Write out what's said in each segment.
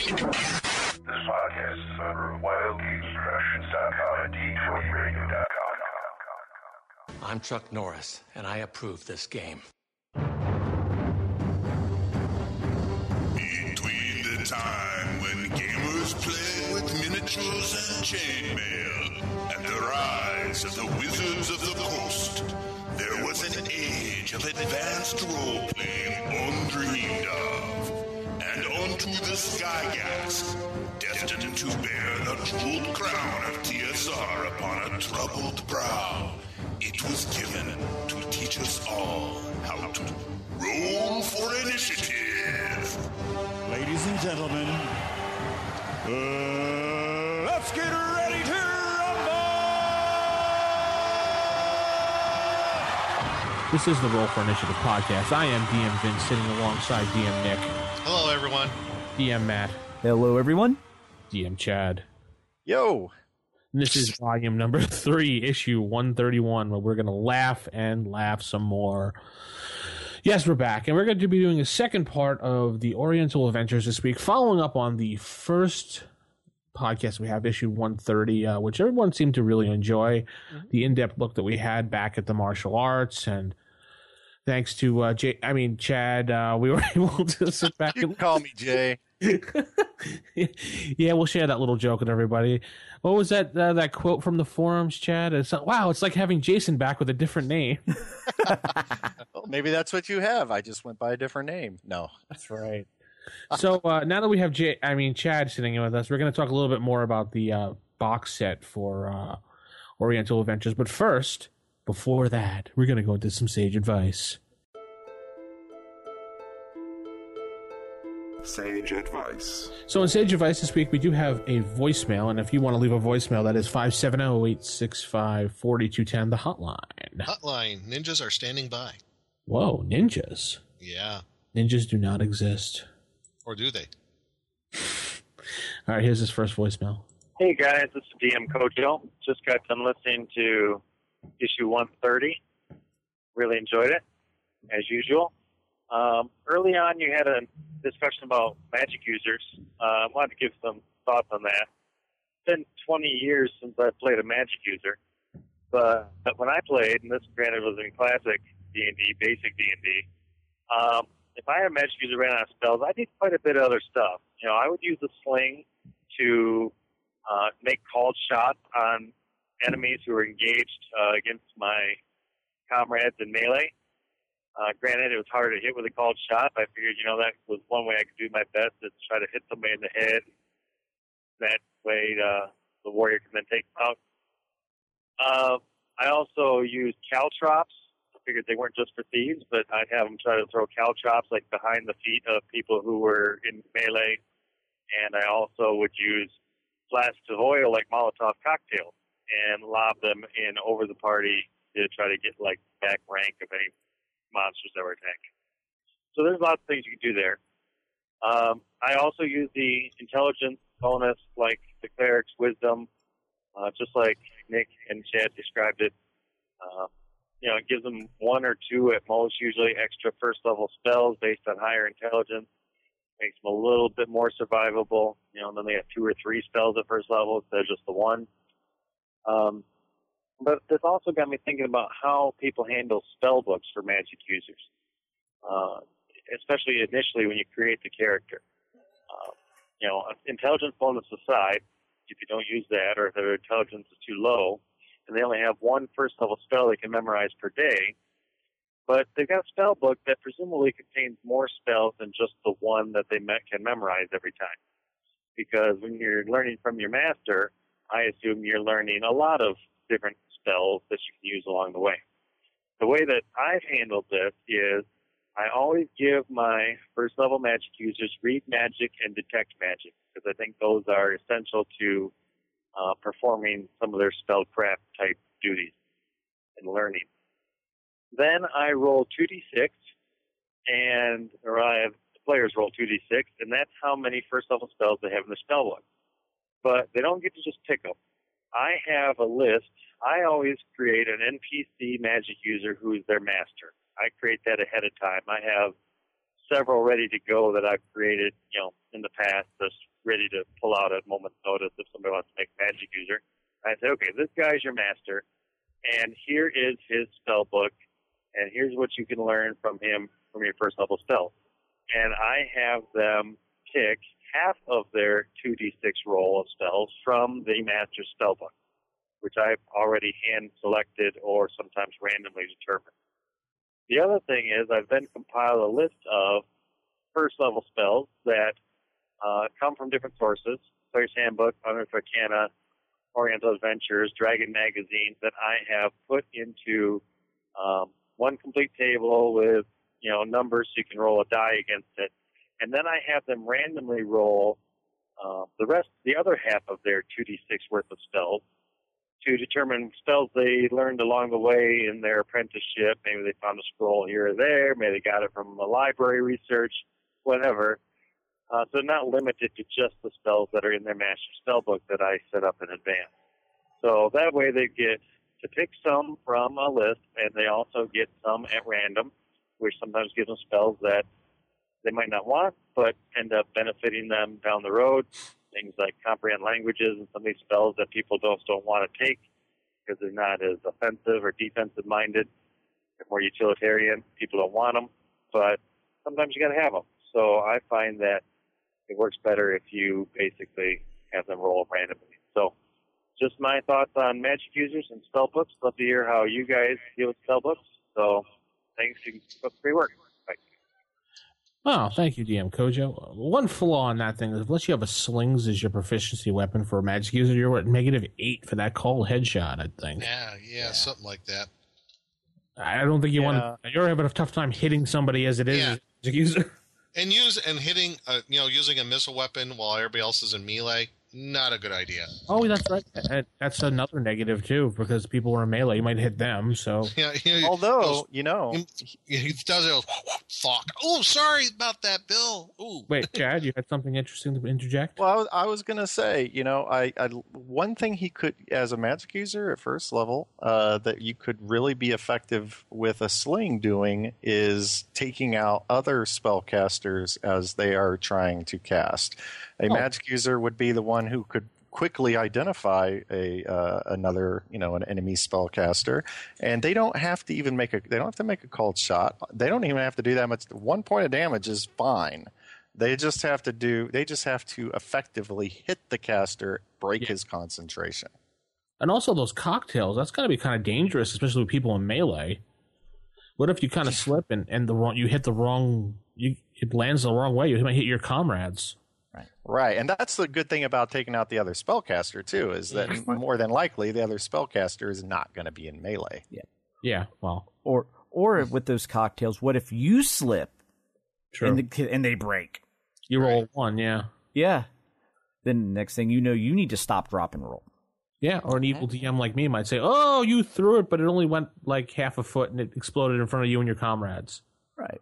This podcast is a member of WildGamesProductions.com and D20Radio.com. I'm Chuck Norris, and I approve this game. Between the time when gamers played with miniatures and chainmail and the rise of the Wizards of the Coast, there was an age of advanced role-playing undreamed of. And onto the Gygax, destined to bear the jeweled crown of TSR upon a troubled brow, it was given to teach us all how to roll for initiative. Ladies and gentlemen, uh, let's get ready to rumble! This is the Roll for Initiative podcast. I am DM Vince sitting alongside DM Nick, Hello, everyone. DM Matt, Hello, everyone. DM Chad. Yo. And this is volume number three, issue 131, where we're going to laugh and laugh some more. Yes, we're back, and we're going to be doing a second part of the Oriental Adventures this week, following up on the first podcast we have, issue 130, uh, which everyone seemed to really enjoy. The in depth look that we had back at the martial arts, and thanks to, uh, J- I mean, Chad, uh, we were able to sit back You and call me Jay. yeah, we'll share that little joke with everybody. What was that uh, that quote from the forums, Chad? It's like, wow, it's like having Jason back with a different name. Well, maybe that's what you have. I just went by a different name. No. That's right. So uh, now that we have Jay, I mean Chad sitting in with us, we're going to talk a little bit more about the uh, box set for uh, Oriental Adventures. But first, before that, we're going to go into some sage advice. Sage advice. So in Sage Advice this week, we do have a voicemail, and if you want to leave a voicemail, that is 570-865-4210, the hotline. Hotline. Ninjas are standing by. Whoa, ninjas. Yeah. Ninjas do not exist. Or do they? All right, here's his first voicemail. Hey guys, this is DM Kojo. Just got done listening to issue 130. Really enjoyed it, as usual. Um, early on, you had a discussion about magic users. Uh, I wanted to give some thoughts on that. It's been 20 years since I played a magic user, but, but when I played, and this granted was in classic D&D, basic D&D, um, if I had a magic user ran out of spells, I did quite a bit of other stuff. You know, I would use the sling to uh, make called shots on enemies who were engaged uh, against my comrades in melee. Uh, granted, it was hard to hit with a called shot. But I figured, you know, that was one way I could do my best to try to hit somebody in the head. That way, uh, the warrior can then take them out. Uh, I also used caltrops. I figured they weren't just for thieves, but I'd have them try to throw caltrops like behind the feet of people who were in melee. And I also would use flasks of oil like Molotov cocktails and lob them in over the party to try to get like back rank of any monsters that were attacking. So there's lots of things you can do there. Um, I also use the intelligence bonus like the cleric's wisdom, uh, just like Nick and Chad described it. Uh, you know, it gives them one or two at most, usually extra first level spells based on higher intelligence. Makes them a little bit more survivable. You know, and then they have two or three spells at first level instead of just the one. Um, but this also got me thinking about how people handle spell books for magic users, uh, especially initially when you create the character. Uh, you know, intelligence bonus aside, if you don't use that or if their intelligence is too low, and they only have one first level spell they can memorize per day, but they've got a spell book that presumably contains more spells than just the one that they can memorize every time. Because when you're learning from your master, I assume you're learning a lot of different spells that you can use along the way. The way that I've handled this is I always give my first level magic users read magic and detect magic because I think those are essential to uh, performing some of their spellcraft type duties and learning. Then I roll 2d6 and, or I have the players roll 2d6 and that's how many first level spells they have in the spell book. But they don't get to just pick them. I have a list. I always create an NPC magic user who is their master. I create that ahead of time. I have several ready to go that I've created, you know, in the past, just ready to pull out at a moment's notice if somebody wants to make a magic user. I say, okay, this guy's your master, and here is his spell book, and here's what you can learn from him from your first level spell. And I have them pick half of their 2d6 roll of spells from the master spell book, which I've already hand selected or sometimes randomly determined. The other thing is I've then compiled a list of first level spells that uh, come from different sources, Player's Handbook, Unearthed Arcana, Oriental Adventures, Dragon Magazine, that I have put into um, one complete table with you know numbers so you can roll a die against it, and then I have them randomly roll uh, the rest, the other half of their 2d6 worth of spells to determine spells they learned along the way in their apprenticeship. Maybe they found a scroll here or there. Maybe they got it from a library research, whatever. Uh, so not limited to just the spells that are in their master spell book that I set up in advance. So that way they get to pick some from a list, and they also get some at random, which sometimes gives them spells that they might not want, but end up benefiting them down the road. Things like comprehend languages and some of these spells that people don't don't want to take because they're not as offensive or defensive minded. They're more utilitarian. People don't want them, but sometimes you got to have them. So I find that it works better if you basically have them roll randomly. So just my thoughts on magic users and spell books. Love to hear how you guys deal with spell books. So thanks for free work. Bye. Oh, thank you, DM Kojo. One flaw on that thing is unless you have a slings as your proficiency weapon for a magic user, you're at negative eight for that call headshot, I think. Yeah, yeah, something like that. I don't think you Yeah. want to. You're having a tough time hitting somebody as it is Yeah. as a magic user. And use and hitting, uh, you know, using a missile weapon while everybody else is in melee, not a good idea. Oh, that's right. That's another negative too, because people are in melee. You might hit them. So Yeah, you know, Although, you know, he, he does it. Fuck. Oh, sorry about that, Bill. Ooh. wait, Chad, you had something interesting to interject? Well, I was, I was gonna say, you know, I, I one thing he could, as a magic user at first level, uh, that you could really be effective with a sling doing is taking out other spellcasters as they are trying to cast. A Oh. magic user would be the one who could quickly identify a uh, another you know an enemy spellcaster and they don't have to even make a they don't have to make a cold shot they don't even have to do that much one point of damage is fine they just have to do they just have to effectively hit the caster break his concentration And also those cocktails. That's got to be kind of dangerous, especially with people in melee. What if you kind of slip and, and the wrong you hit the wrong you it lands the wrong way? You might hit your comrades. Right Right. and that's the good thing about taking out the other spellcaster too is that more than likely the other spellcaster is not going to be in melee Yeah, Yeah. well, Or or with those cocktails, what if you slip true. and the, and they break? you roll one, yeah, Yeah. Then next thing you know, you need to stop, drop, and roll. yeah. Or an evil DM like me might say, "Oh, you threw it, but it only went like half a foot and it exploded in front of you and your comrades." Right.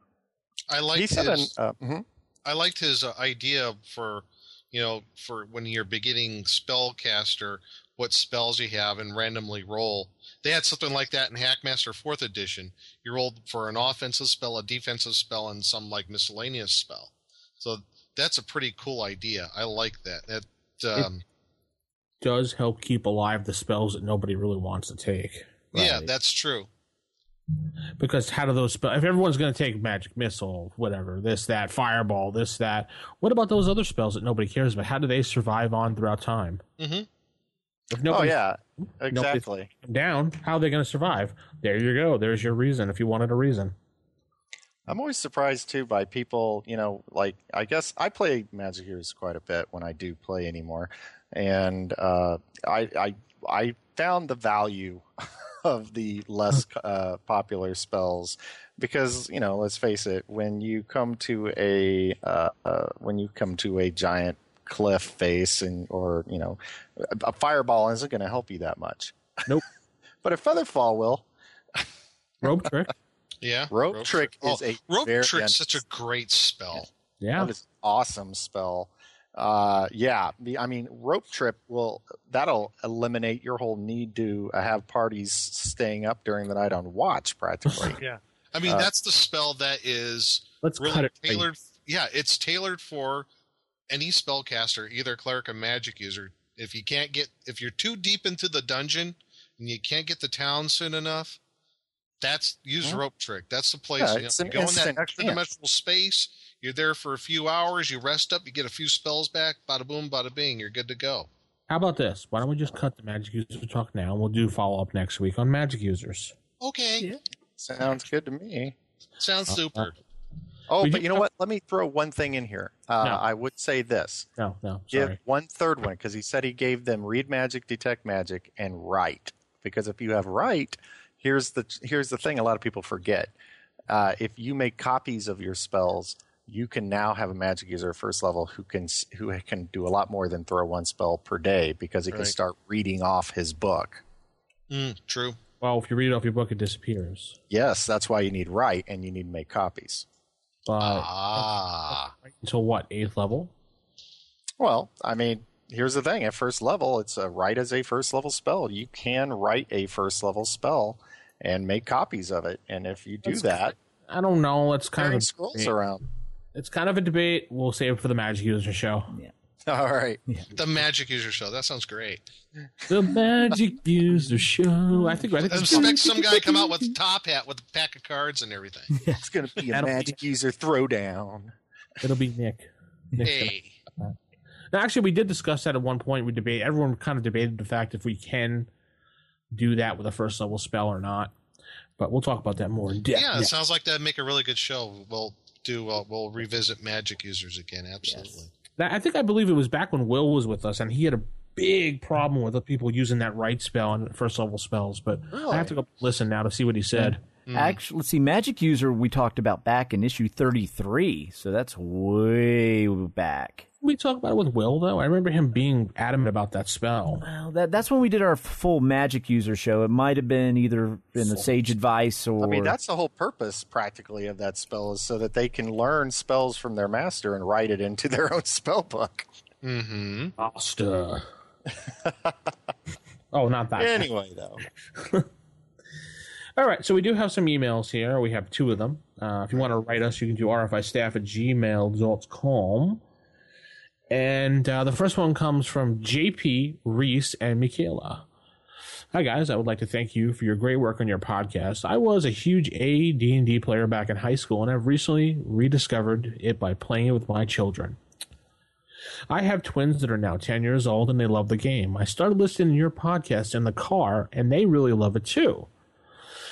I he liked said an, his. uh, mhm. I liked his uh, idea for, you know, for when you're beginning spellcaster, what spells you have and randomly roll. They had something like that in Hackmaster Fourth Edition. You rolled for an offensive spell, a defensive spell, and some like miscellaneous spell. So that's a pretty cool idea. I like that. That um, Does help keep alive the spells that nobody really wants to take. yeah, that's true. Because how do those spell? If everyone's going to take magic missile, whatever, this, that, fireball, this, that, what about those other spells that nobody cares about? How do they survive on throughout time? Mm-hmm. If oh yeah exactly down, how are they going to survive? There you go. There's your reason. If you wanted a reason, I'm always surprised too by people, you know, like I guess I play Magic Heroes quite a bit when I do play anymore, and uh, I I I found the value of the less uh, popular spells because you know, let's face it, when you come to a uh, uh, when you come to a giant cliff face and or you know, a, a fireball isn't going to help you that much. Nope. but a featherfall will. rope trick. Yeah. Rope trick is a rope trick trick's such a great spell. Yeah, That is awesome spell. Uh, yeah, the I mean, rope trick will that'll eliminate your whole need to uh, have parties staying up during the night on watch, practically. Yeah. I mean, Uh, that's the spell that is let's really cut it. tailored. Yeah, it's tailored for any spellcaster, either cleric or magic user, if you can't get if you're too deep into the dungeon and you can't get the town soon enough, that's use Yeah. rope trick. That's the place. Yeah, you, know, you go in that extra chance. dimensional space. You're there for a few hours. You rest up. You get a few spells back. Bada boom, bada bing. You're good to go. How about this? Why don't we just cut the magic user talk now? and We'll do follow up next week on magic users. Okay, Sounds good to me. sounds super. Oh, We but you know have- what? Let me throw one thing in here. Uh, No. I would say this: No, no, give sorry. one third one because he said he gave them read magic, detect magic, and write. Because if you have write, here's the here's the thing: a lot of people forget. Uh, if you make copies of your spells, you can now have a magic user first level who can who can do a lot more than throw one spell per day because he can start reading off his book. Mm, true. Well, if you read it off your book, it disappears. Yes, that's why you need write and you need to make copies. But Ah, until what eighth level? Well, I mean, here's the thing: at first level, it's a write as a first level spell. You can write a first level spell and make copies of it, and if you do That's that, I don't know. It's kind of scrolls around. It's kind of a debate. We'll save it for the magic user show. Yeah. All right. the magic user show. That sounds great. The magic user show. I think. I think expect some guy come out with a top hat with a pack of cards and everything. It's going to be a That'll be- magic user throwdown. It'll be Nick. Nick's Hey, Now, actually, we did discuss that at one point. We debate. Everyone kind of debated the fact if we can do that with a first level spell or not. But we'll talk about that more in depth. yeah, it next. sounds like that'd make a really good show. We'll do. Uh, we'll revisit magic users again. Absolutely. That- I think I believe it was back when Will was with us, and he had a big problem with the people using that right spell and first level spells. But I have to go listen now to see what he said. Actually, let's see. Magic user we talked about back in issue thirty-three, so that's way back. We talk about it with Will though. I remember him being adamant about that spell. Well, that that's when we did our full magic user show. It might have been either in the Sage Advice or. I mean, that's the whole purpose, practically, of that spell is so that they can learn spells from their master and write it into their own spell book. Mm-hmm. Master. oh, not that. Anyway, though, All right, so we do have some emails here. We have two of them. Uh, if you want to write us, you can do rfistaff at gmail.com. And uh, the first one comes from JP, Reese, and Michaela. Hi guys, I would like to thank you for your great work on your podcast. I was a huge AD&D player back in high school, and I've recently rediscovered it by playing it with my children. I have twins that are now 10 years old, and they love the game. I started listening to your podcast in the car, and they really love it too.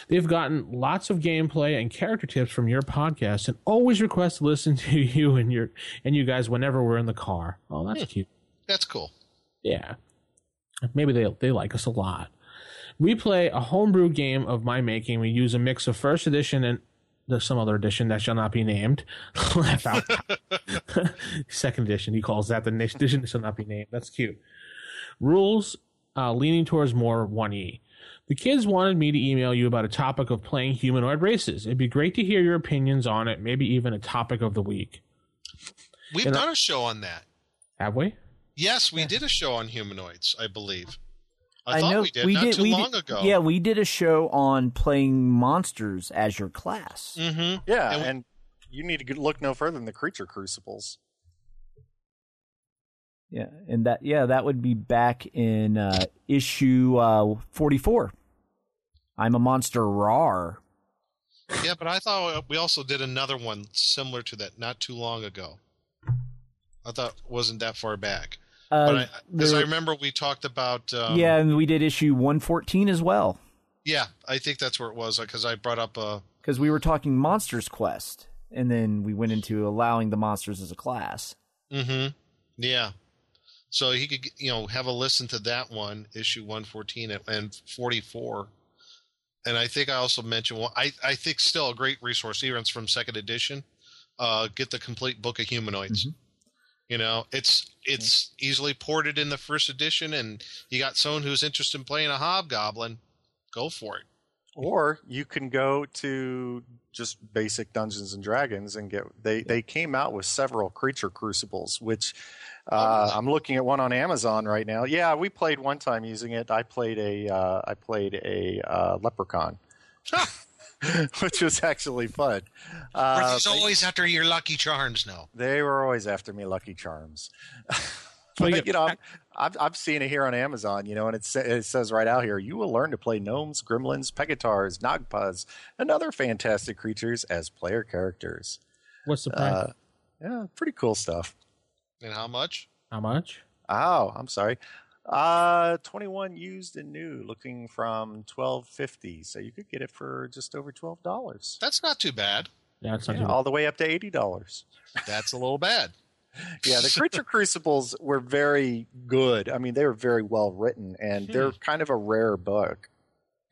They've gotten lots of gameplay and character tips from your podcast and always request to listen to you and your and you guys whenever we're in the car. Oh, that's cute. That's cool. Yeah. Maybe they they like us a lot. We play a homebrew game of my making. We use a mix of first edition and there's some other edition that shall not be named. Laugh out. Second edition, he calls that the next edition that shall not be named. That's cute. Rules uh, leaning towards more 1E. The kids wanted me to email you about a topic of playing humanoid races. It'd be great to hear your opinions on it, maybe even a topic of the week. We've And done a show on that. Have we? Yes, we did a show on humanoids, I believe. I, I thought know we did not too we long did- ago. Yeah, we did a show on playing monsters as your class. Mm-hmm. yeah, And and, you need to look no further than the creature crucibles. Yeah, and that yeah, that would be back in uh, issue uh, forty-four. I'm a monster. Rar. Yeah, but I thought we also did another one similar to that not too long ago. I thought it wasn't that far back. Uh, but I, because I remember we talked about. Um, yeah, and we did issue one fourteen as well Yeah, I think that's where it was because I brought up uh because we were talking Monsters Quest, and then we went into allowing the monsters as a class. Mm-hmm. Yeah. So he could, you know, have a listen to that one, issue one fourteen and forty four. And I think I also mentioned one. I I think still a great resource, even if from second edition. Uh, get the complete book of humanoids. You know, it's it's easily ported in the first edition, and you got someone who's interested in playing a hobgoblin, go for it. Or you can go to just basic Dungeons and Dragons and get they they came out with several creature crucibles, which uh, I'm looking at one on Amazon right now. Yeah, we played one time using it. I played a uh, I played a uh, leprechaun. which was actually fun. Were Uh, these always after your Lucky Charms? No. they were always after me, Lucky Charms. But, you know, I'm, I'm, I'm seeing it here on Amazon, you know, and it, sa- it says right out here, you will learn to play gnomes, gremlins, pegataurs, nagpas, and other fantastic creatures as player characters. What's the price? Uh, yeah, pretty cool stuff. And how much? How much? Oh, I'm sorry. Uh, 21 used and new, looking from 1250. So you could get it for just over $12. That's not too bad. Yeah, it's not Yeah, too all the way up to $80. That's a little bad. yeah, the creature crucibles were very good. I mean, they were very well written, and they're kind of a rare book.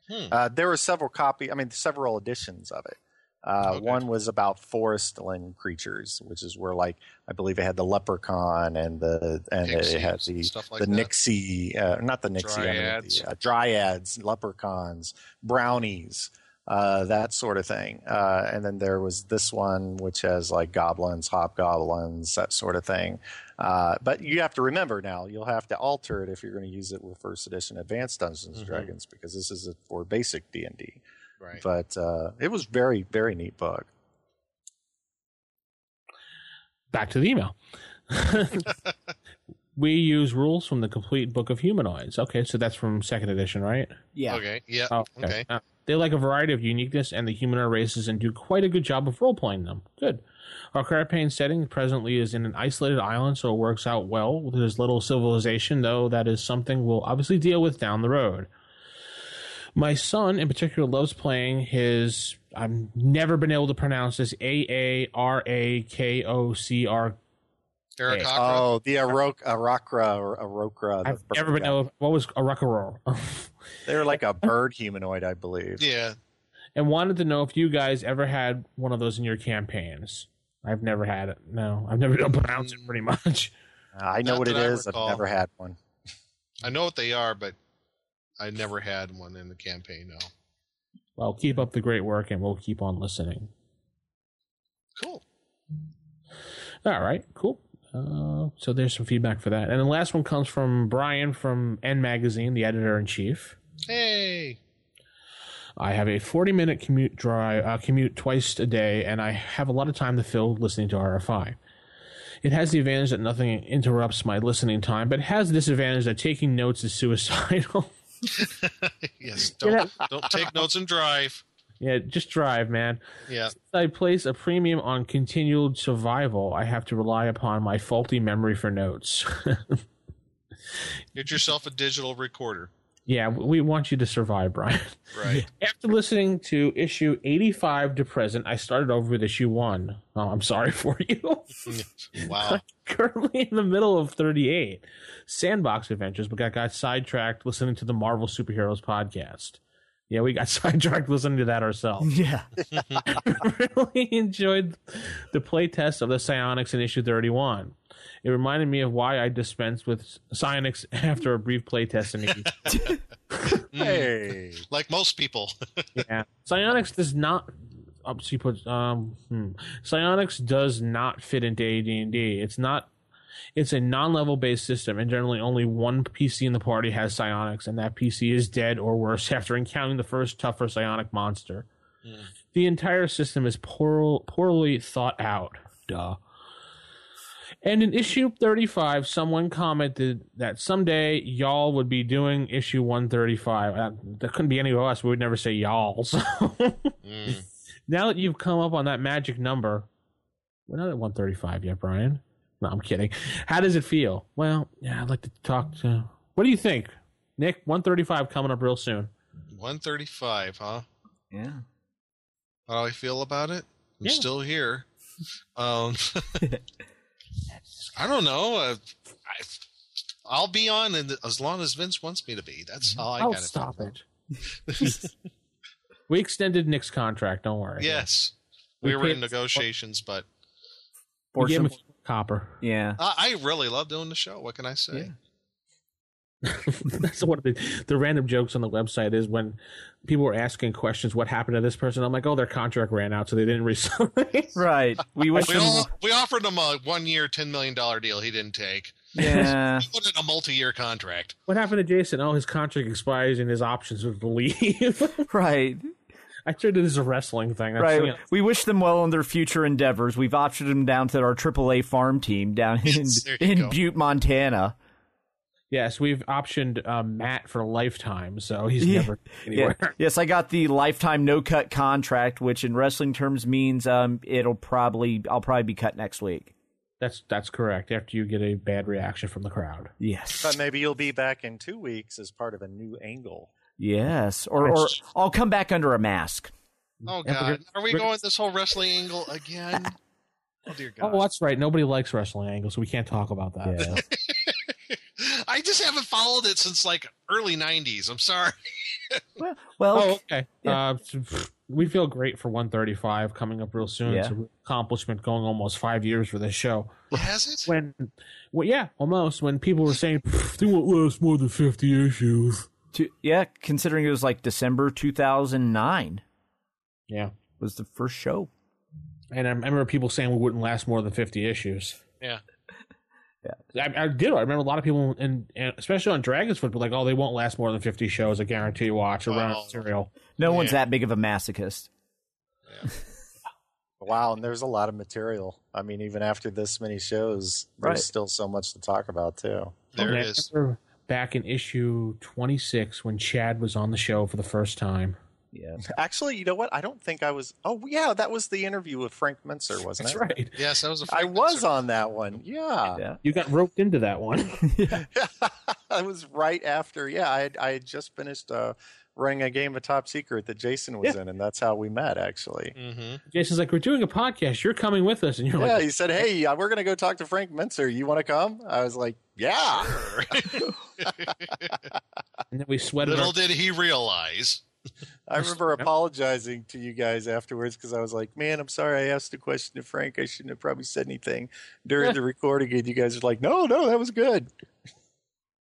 Hmm. Uh, there were several copy. I mean, several editions of it. Uh, Okay. One was about forestland creatures, which is where, like, I believe it had the leprechaun and the and it had the like the nixie, uh, not the nixie, I mean, Dryads. the, uh, dryads, leprechauns, brownies, uh, that sort of thing. Uh, and then there was this one, which has like goblins, hobgoblins, that sort of thing. Uh, but you have to remember now, you'll have to alter it if you're going to use it with first edition advanced Dungeons and Mhm. Dragons because this is for basic D and D. Right. But uh, it was very, very neat book. back to the email. we use rules from the complete book of humanoids. Okay, so that's from second edition, right? Yeah. Okay. Yeah. Oh, okay. Uh, they like a variety of uniqueness and the humanoid races and do quite a good job of role playing them. Good. Our campaign setting presently is in an isolated island, so it works out well. There's little civilization, though that is something we'll obviously deal with down the road. My son, in particular, loves playing his. I've never been able to pronounce this. A A R A K O C R. Eric Oh, the Arok, Arokra or Arokra. the I've bird never been guy. able. What was a ruckaror? They were like a bird humanoid, I believe. Yeah. and wanted to know if you guys ever had one of those in your campaigns. I've never had it. No, I've never been able to pronounce it pretty mm. much. Uh, I know Not what it I is. I've never had one. I know what they are, but I never had one in the campaign. No. Well, keep up the great work, and we'll keep on listening. Cool. All right, cool. Uh, so there's some feedback for that, and the last one comes from Brian from N Magazine, the editor in chief. Hey. I have a 40 minute commute drive, uh, commute twice a day, and I have a lot of time to fill listening to RFI. It has the advantage that nothing interrupts my listening time, but it has the disadvantage that taking notes is suicidal. yes. Don't don't take notes and drive. yeah, just drive, man. Yeah. I place a premium on continued survival. I have to rely upon my faulty memory for notes. Get yourself a digital recorder. Yeah, we want you to survive, Brian. Right. After listening to issue 85 to present, I started over with issue 1. Oh, I'm sorry for you. wow. Currently in the middle of 38 Sandbox Adventures, but got, got sidetracked listening to the Marvel Superheroes podcast. Yeah, we got sidetracked listening to that ourselves. Yeah. really enjoyed the playtest of the psionics in issue 31. It reminded me of why I dispensed with psionics after a brief playtest in issue. Hey. Like most people. yeah, psionics does not. Um, she puts um, hmm. psionics does not fit into AD and D. It's not. It's a non-level based system, and generally only one PC in the party has psionics, and that PC is dead or worse after encountering the first tougher psionic monster. The entire system is poor, poorly thought out. Duh. And in issue 35, someone commented that someday y'all would be doing issue 135. Uh, that couldn't be any of us. We would never say y'all. So Mm. now that you've come up on that magic number, we're not at 135 yet, Brian. No, I'm kidding. How does it feel? Well, yeah, I'd like to talk to. What do you think, Nick? 135 coming up real soon. 135, huh? Yeah. How do I feel about it? I'm Yeah. still here. Um, I don't know. Uh, I, I'll be on and as long as Vince wants me to be. That's all I got. stop it. we extended Nick's contract. Don't worry. Yes, We we were in paid- negotiations, but We gave him a copper. Yeah. I, I really love doing the show. What can I say? That's one of the, the random jokes on the website is when people were asking questions, what happened to this person? I'm like, oh, their contract ran out, so they didn't resign. Right. We wish We, him. all, we offered him a one-year, ten million dollar deal. He didn't take. Yeah. He wanted a multi-year contract. what happened to Jason? Oh, his contract expires and his options was to leave. Right. I treated it as a wrestling thing. That's, Right. you know, We wish them well in their future endeavors. We've optioned them down to our AAA farm team down in, Yes, in go. Butte, Montana. Yes, we've optioned um, Matt for lifetime, so he's Yeah. never Yeah. anywhere. Yes, I got the lifetime no cut contract, which in wrestling terms means um, it'll probably I'll probably be cut next week. That's that's correct. After you get a bad reaction from the crowd. Yes. But maybe you'll be back in two weeks as part of a new angle. Yes. Or, or I'll come back under a mask. Oh God, are we we're- going this whole wrestling angle again? Oh dear God. Oh, that's right. Nobody likes wrestling angles, so we can't talk about that. Yeah. I just haven't followed it since like early '90s. I'm sorry. well, well Oh, okay. Yeah. Uh, we feel great for 135 coming up real soon. It's an accomplishment going almost five years for this show. Has it? When, well, yeah, almost. When people were saying "Pff, they won't last more than 50 issues. to, yeah, considering it was like December 2009 Yeah. was the first show. And I remember people saying we wouldn't last more than 50 issues. Yeah. I, I did. I remember a lot of people, in, and especially on Dragonsfoot, were like, "Oh, they won't last more than fifty shows. I guarantee you. Watch around run Oh. out of oh. cereal." No one's that big of a masochist. Wow, and there's a lot of material. I mean, even after this many shows, there's Right. still so much to talk about too. Oh, there And is. back in issue twenty six when Chad was on the show for the first time. Yeah. Actually, you know what? I don't think I was. Oh, yeah, that was the interview with Frank Mentzer, wasn't it? That's it? right. Yes, that was a. I Frank was Mentzer. on that one. Yeah. Yeah. You got roped into that one. I was right after. Yeah, I had, I had just finished uh, running a game of Top Secret that Jason was in, and that's how we met, actually. Mhm. Jason's like, "We're doing a podcast. You're coming with us," and you're Yeah, like, "Yeah." he said, "Hey, uh, we're going to go talk to Frank Mentzer. You want to come?" I was like, "Yeah." and then we sweated. Little Our, did he realize. I remember apologizing to you guys afterwards because I was like, "Man, I'm sorry. I asked a question to Frank. I shouldn't have probably said anything during the recording." And you guys are like, "No, no, that was good."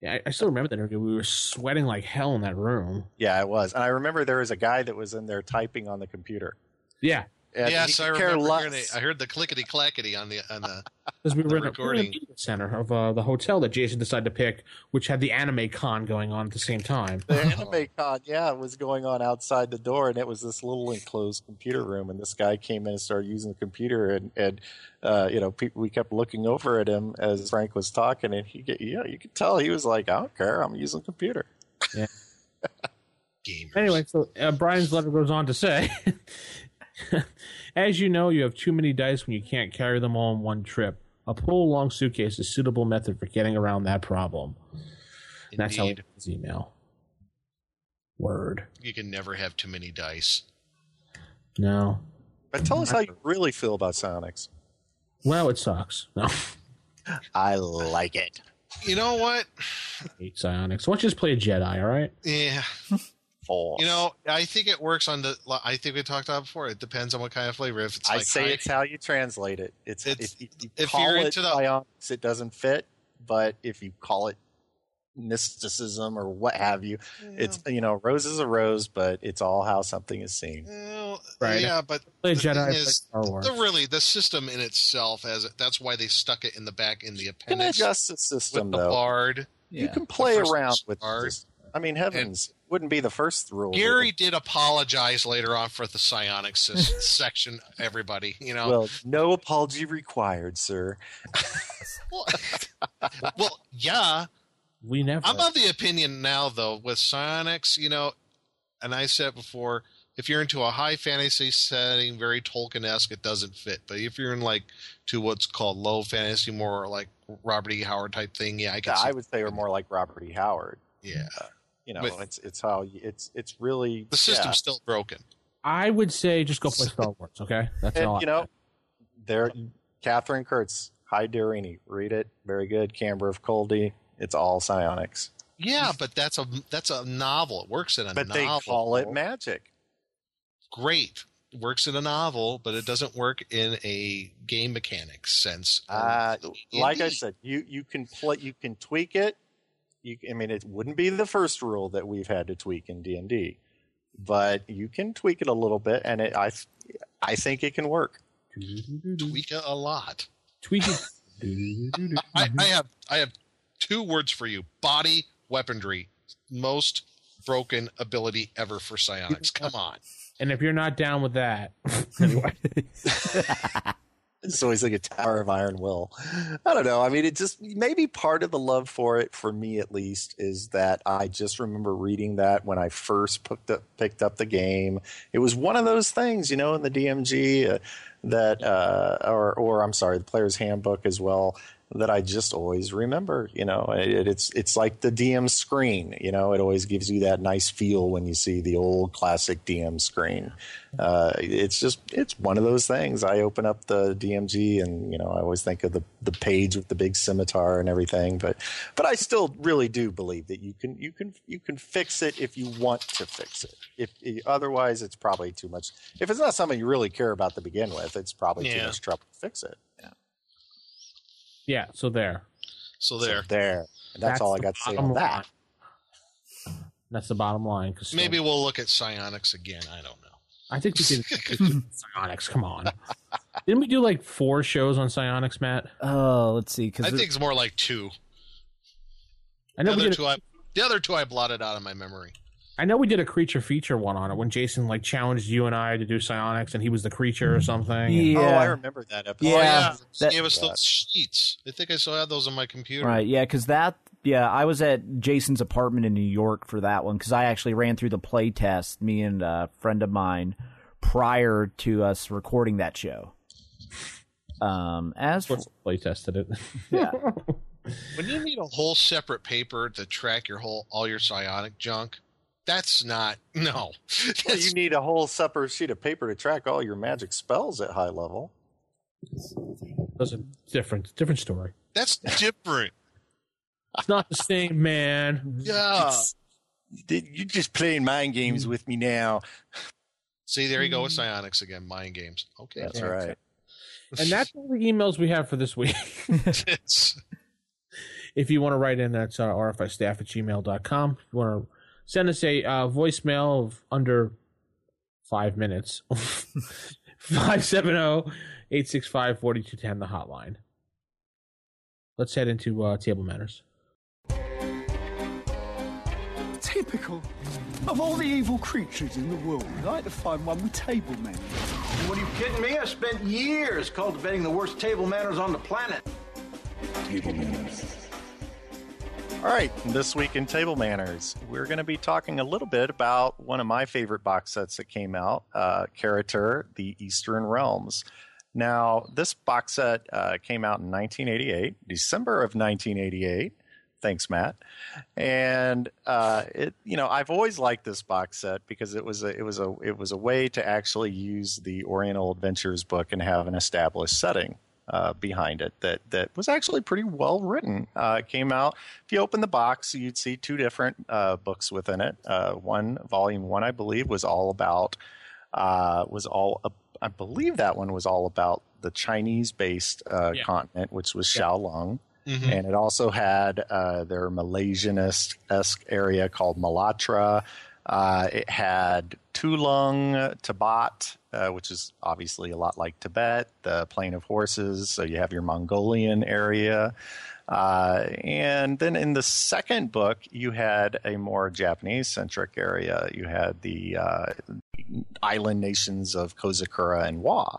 yeah, I, I still remember that interview. We were sweating like hell in that room. Yeah, it was. And I remember there was a guy that was in there typing on the computer. Yeah, And yes, he I care remember hearing it. I heard the clickety clackety on the on the. because we were in, a, in the recording. center of uh, the hotel that Jason decided to pick, which had the anime con going on at the same time. the anime con, yeah, was going on outside the door, and it was this little enclosed computer room. And this guy came in and started using the computer, and and uh, you know, pe- we kept looking over at him as Frank was talking, and he, get, yeah, you could tell he was like, "I don't care, I'm using the computer." Gamers. Anyway, so uh, Brian's letter goes on to say, as you know, you have too many dice when you can't carry them all in one trip. A pull-along suitcase is a suitable method for getting around that problem. And that's how he Indeed. got his email. Word. you can never have too many dice. No. But tell us how you really feel about psionics. Well, it sucks. No. I like it. You know what? I hate psionics. Why don't just play a Jedi, all right? Yeah. False. You know, I think it works on the. I think we talked about it before. It depends on what kind of flavor. If it's I like say high- it's how you translate it. It's, It's- if, if you if call you're it into the- psionics, it doesn't fit. But if you call it mysticism or what have you, it's you know, rose is a rose, but it's all how something is seen. Well, Right. Yeah, but the Jedi, thing is, Star the really the system in itself has that's why they stuck it in the back in the You can appendix adjust the with system the though. bard. You can play around with bard. I mean, heavens wouldn't be the first rule. Gary did apologize later on for the psionics s- section. Everybody, you know. Well, no apology required, sir. Well, well, yeah. We never. I'm of the opinion now, though, with psionics, you know, and I said before, if you're into a high fantasy setting, very Tolkien esque, it doesn't fit. But if you're in like to what's called low fantasy, more like Robert E. Howard type thing, yeah, I can. see I would say we're more like Robert E. Howard. Yeah, uh, You know, With- it's it's how you, it's it's really the system's yeah. still broken. I would say just go play Star Wars, okay? That's all. And, you know, there, Katherine Kurtz, High Deryni, read it, very good. Camber of Culdi, it's all psionics, Yeah, but that's a that's a novel. It works in a but novel. they call it magic. great. Works in a novel, but it doesn't work in a game mechanics sense. Uh, like I said, you you can play, you can tweak it. You, I mean, it wouldn't be the first rule that we've had to tweak in D and D, but you can tweak it a little bit, and it, I I think it can work. tweak it a lot. Tweak it. I, I have I have two words for you: body weaponry. Most broken ability ever for psionics. Come on. And if you're not down with that, anyway, It's always like a Tower of Iron Will. I don't know. I mean, it just maybe part of the love for it, for me at least, is that I just remember reading that when I first picked up picked up the game. It was one of those things, you know, in the DMG uh, that, uh, or or I'm sorry, the Player's Handbook as well. That I just always remember, you know, it, it's it's like the DM screen, you know, it always gives you that nice feel when you see the old classic DM screen. Uh, it's just it's one of those things. I open up the DMG and you know I always think of the the page with the big scimitar and everything, but but I still really do believe that you can you can you can fix it if you want to fix it. If otherwise, it's probably too much. If it's not something you really care about to begin with, it's probably too much trouble to fix it. Yeah. Yeah. So there. So there. So there. And that's, all I got to say on that. line. That's the bottom line. Cause Maybe we'll look at psionics again. I don't know. I think we did psionics. Come on, didn't we do like four shows on psionics, Matt? Oh, let's see. Because I think it's more like two. I know we other did. two, I, the other two, I blotted out of my memory. I know we did a creature feature one on it when Jason like challenged you and I to do psionics, and he was the creature or something. and- Yeah. Oh, I remember that episode. Yeah, oh yeah, that- gave us those sheets. I think I still have those on my computer. Right, yeah, because that, yeah, I was at Jason's apartment in New York for that one because I actually ran through the play test, me and a friend of mine, prior to us recording that show. Um, as for, play tested it? yeah, When you need a whole separate paper to track your whole all your psionic junk, that's not no. Well, you need a whole separate sheet of paper to track all your magic spells at high level. That's a different different story. that's different. It's not the same, man. Yeah. You're just playing mind games with me now. See, there you go with psionics again. Mind games. Okay. That's Yeah. right. And that's all the emails we have for this week. If you want to write in, that's uh, rfistaff at gmail.com. If you want to send us a uh, voicemail of under five minutes, 570 865 4210, the hotline. Let's head into uh, table manners Typical. Of all the evil creatures in the world, I'd like to find one with table manners. What are you kidding me? I spent years cultivating the worst table manners on the planet. All right, this week in Table Manners, we're going to be talking a little bit about one of my favorite box sets that came out, uh, The Eastern Realms. Now, this box set uh, came out in 1988, December of 1988. Thanks, Matt. And uh, it, you know, I've always liked this box set because it was a, it was a, it was a way to actually use the Oriental Adventures book and have an established setting uh, behind it that that was actually pretty well written. Uh, it came out. If you open the box, you'd see two different uh, books within it. Uh, one volume one, I believe, was all about uh, was all. I believe that one was all about the Chinese-based uh, Yeah. continent, which was Shou Lung. Mhm. And it also had uh, their Malaysianist esque area called Malatra. Uh, it had Tulung, Tabot, uh, which is obviously a lot like Tibet, the Plain of Horses. So you have your Mongolian area. Uh, and then in the second book, you had a more Japanese centric area. You had the uh, island nations of Kozakura and Wa.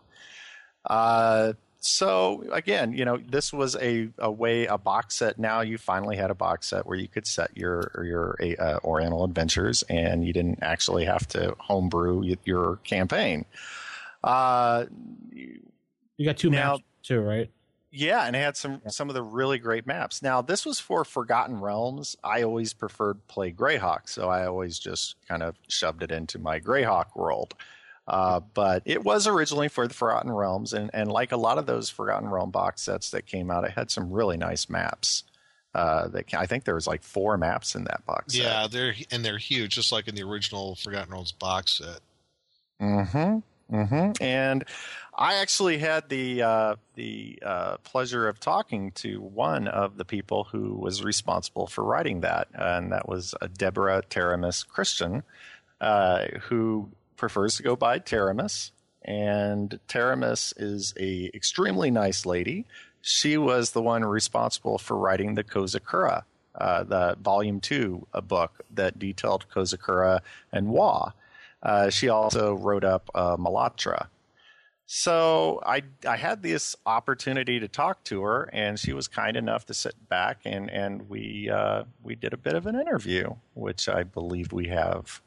So again, you know, this was a, a way a box set. Now you finally had a box set where you could set your your uh, Oriental adventures, and you didn't actually have to homebrew your campaign. Uh, You got two Now- maps, too, right? yeah, and it had some some of the really great maps. Now this was for Forgotten Realms. I always preferred play Greyhawk, so I always just kind of shoved it into my Greyhawk world. Uh, but it was originally for the Forgotten Realms, and, and like a lot of those Forgotten Realm box sets that came out, it had some really nice maps. Uh, that ca- I think there was like four maps in that box. set. yeah, they're and they're huge, just like in the original Forgotten Realms box set. Mm-hmm. Mm-hmm. And I actually had the uh, the uh, pleasure of talking to one of the people who was responsible for writing that, and that was uh, Deborah Teramis Christian, uh, who prefers to go by Teramis. And Teramis is a extremely nice lady. She was the one responsible for writing the Kozakura uh, the Volume Two, a book that detailed Kozakura and Wa. Uh, she also wrote up uh, Malatra. So I I had this opportunity to talk to her, and she was kind enough to sit back and and we uh, we did a bit of an interview, which I believe we have.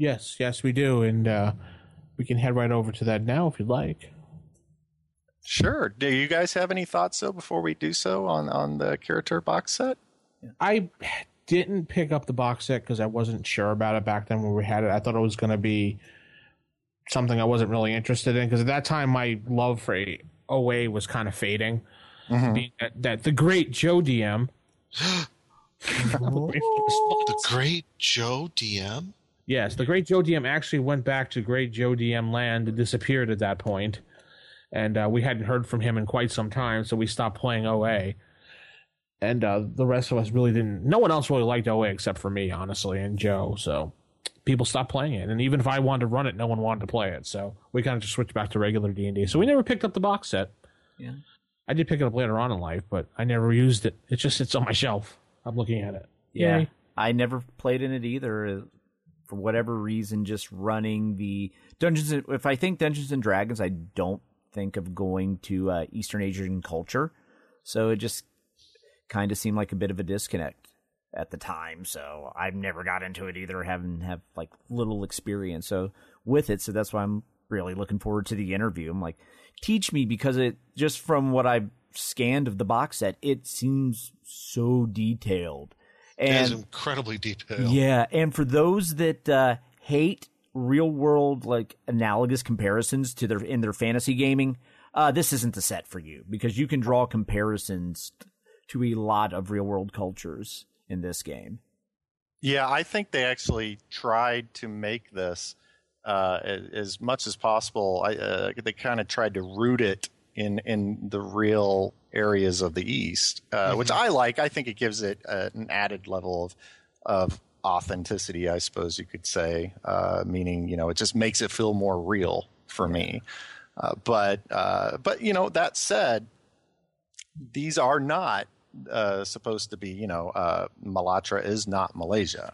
Yes, yes, we do, and uh, we can head right over to that now if you'd like. Sure. Do you guys have any thoughts though before we do so on on the Kara-Tur box set? I didn't pick up the box set because I wasn't sure about it back then when we had it. I thought it was going to be something I wasn't really interested in because at that time my love for OA was kind of fading. Mm-hmm. That, that the great Joe DM. the great Joe DM. Yes, the great Joe DM actually went back to great Joe DM land and disappeared at that point. And uh, we hadn't heard from him in quite some time, so we stopped playing OA. And uh, the rest of us really didn't. No one else really liked OA except for me, honestly, and Joe. So people stopped playing it. And even if I wanted to run it, no one wanted to play it. So we kind of just switched back to regular D and D. So we never picked up the box set. Yeah. I did pick it up later on in life, but I never used it. It just sits on my shelf. I'm looking at it. Yeah, Yay. I never played in it either. For whatever reason, just running the Dungeons. and- If I think Dungeons and Dragons, I don't think of going to uh, Eastern Asian culture, so it just kind of seemed like a bit of a disconnect at the time. So I've never got into it either, having have like little experience so with it. So that's why I'm really looking forward to the interview. I'm like, teach me because it just from what I've scanned of the box set, it seems so detailed. It is And incredibly detailed. yeah, and for those that uh, hate real world like analogous comparisons to their in their fantasy gaming, uh, this isn't the set for you because you can draw comparisons to a lot of real world cultures in this game. Yeah, I think they actually tried to make this uh, as, as much as possible. I, uh, they kind of tried to root it in in the real areas of the East, uh, which I like. I think it gives it uh, an added level of of authenticity, I suppose you could say. Uh, meaning, you know, it just makes it feel more real for me. Uh, but uh, but you know, that said, these are not uh, supposed to be, you know, uh, Malatra is not Malaysia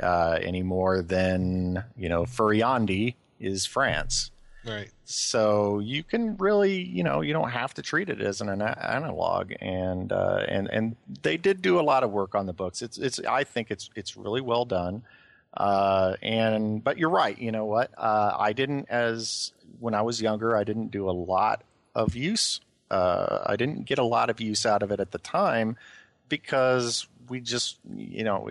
uh, any more than, you know, Furyondy is France. Right. So you can really, you know, you don't have to treat it as an analog, and uh, and and they did do a lot of work on the books. It's it's I think it's it's really well done. Uh, and but you're right. You know what? Uh, I didn't as when I was younger. I didn't do a lot of use. Uh, I didn't get a lot of use out of it at the time because we just you know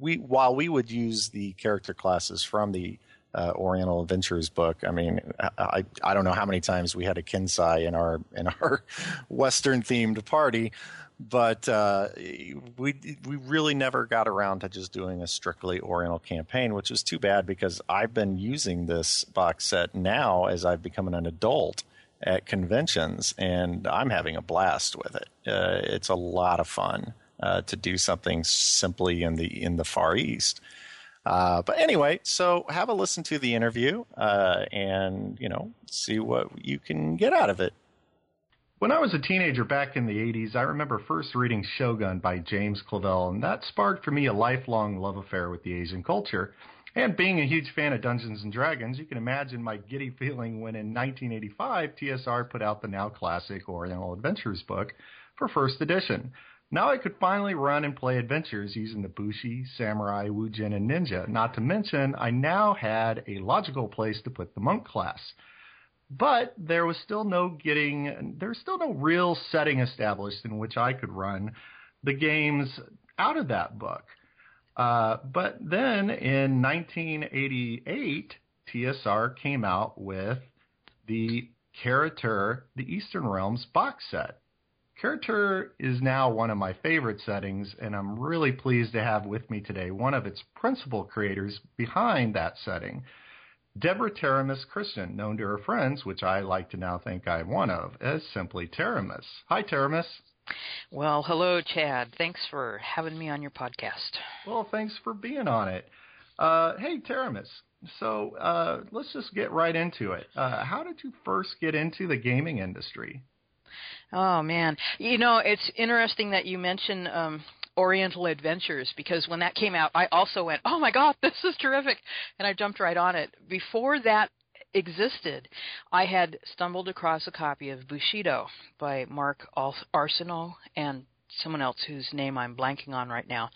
we while we would use the character classes from the uh, Oriental Adventures book. I mean, I I don't know how many times we had a Kensai in our in our Western themed party, but uh, we we really never got around to just doing a strictly Oriental campaign, which is too bad because I've been using this box set now as I've become an adult at conventions, and I'm having a blast with it. Uh, it's a lot of fun uh, to do something simply in the in the Far East. Uh, but anyway, so have a listen to the interview uh, and you know see what you can get out of it. When I was a teenager back in the 80s, I remember first reading Shogun by James Clavell, and that sparked for me a lifelong love affair with the Asian culture. And being a huge fan of Dungeons and Dragons, you can imagine my giddy feeling when in 1985 TSR put out the now classic Oriental Adventures book for first edition. Now I could finally run and play adventures using the Bushi, Samurai, Wu Jen, and Ninja. Not to mention, I now had a logical place to put the monk class. But there was still no getting, there was still no real setting established in which I could run the games out of that book. Uh, but then in 1988, TSR came out with the Kara-Tur, the Eastern Realms box set. Karatur is now one of my favorite settings, and I'm really pleased to have with me today one of its principal creators behind that setting, Deborah Teramis Christian, known to her friends, which I like to now think I'm one of, as simply Teramis. Hi, Teramis. Well, hello, Chad. Thanks for having me on your podcast. Well, thanks for being on it. Uh, hey, Teramis. So uh, let's just get right into it. Uh, how did you first get into the gaming industry? Oh man, you know it's interesting that you mention um, Oriental Adventures because when that came out, I also went, "Oh my God, this is terrific!" and I jumped right on it. Before that existed, I had stumbled across a copy of Bushido by Mark Arsenault and someone else whose name I'm blanking on right now.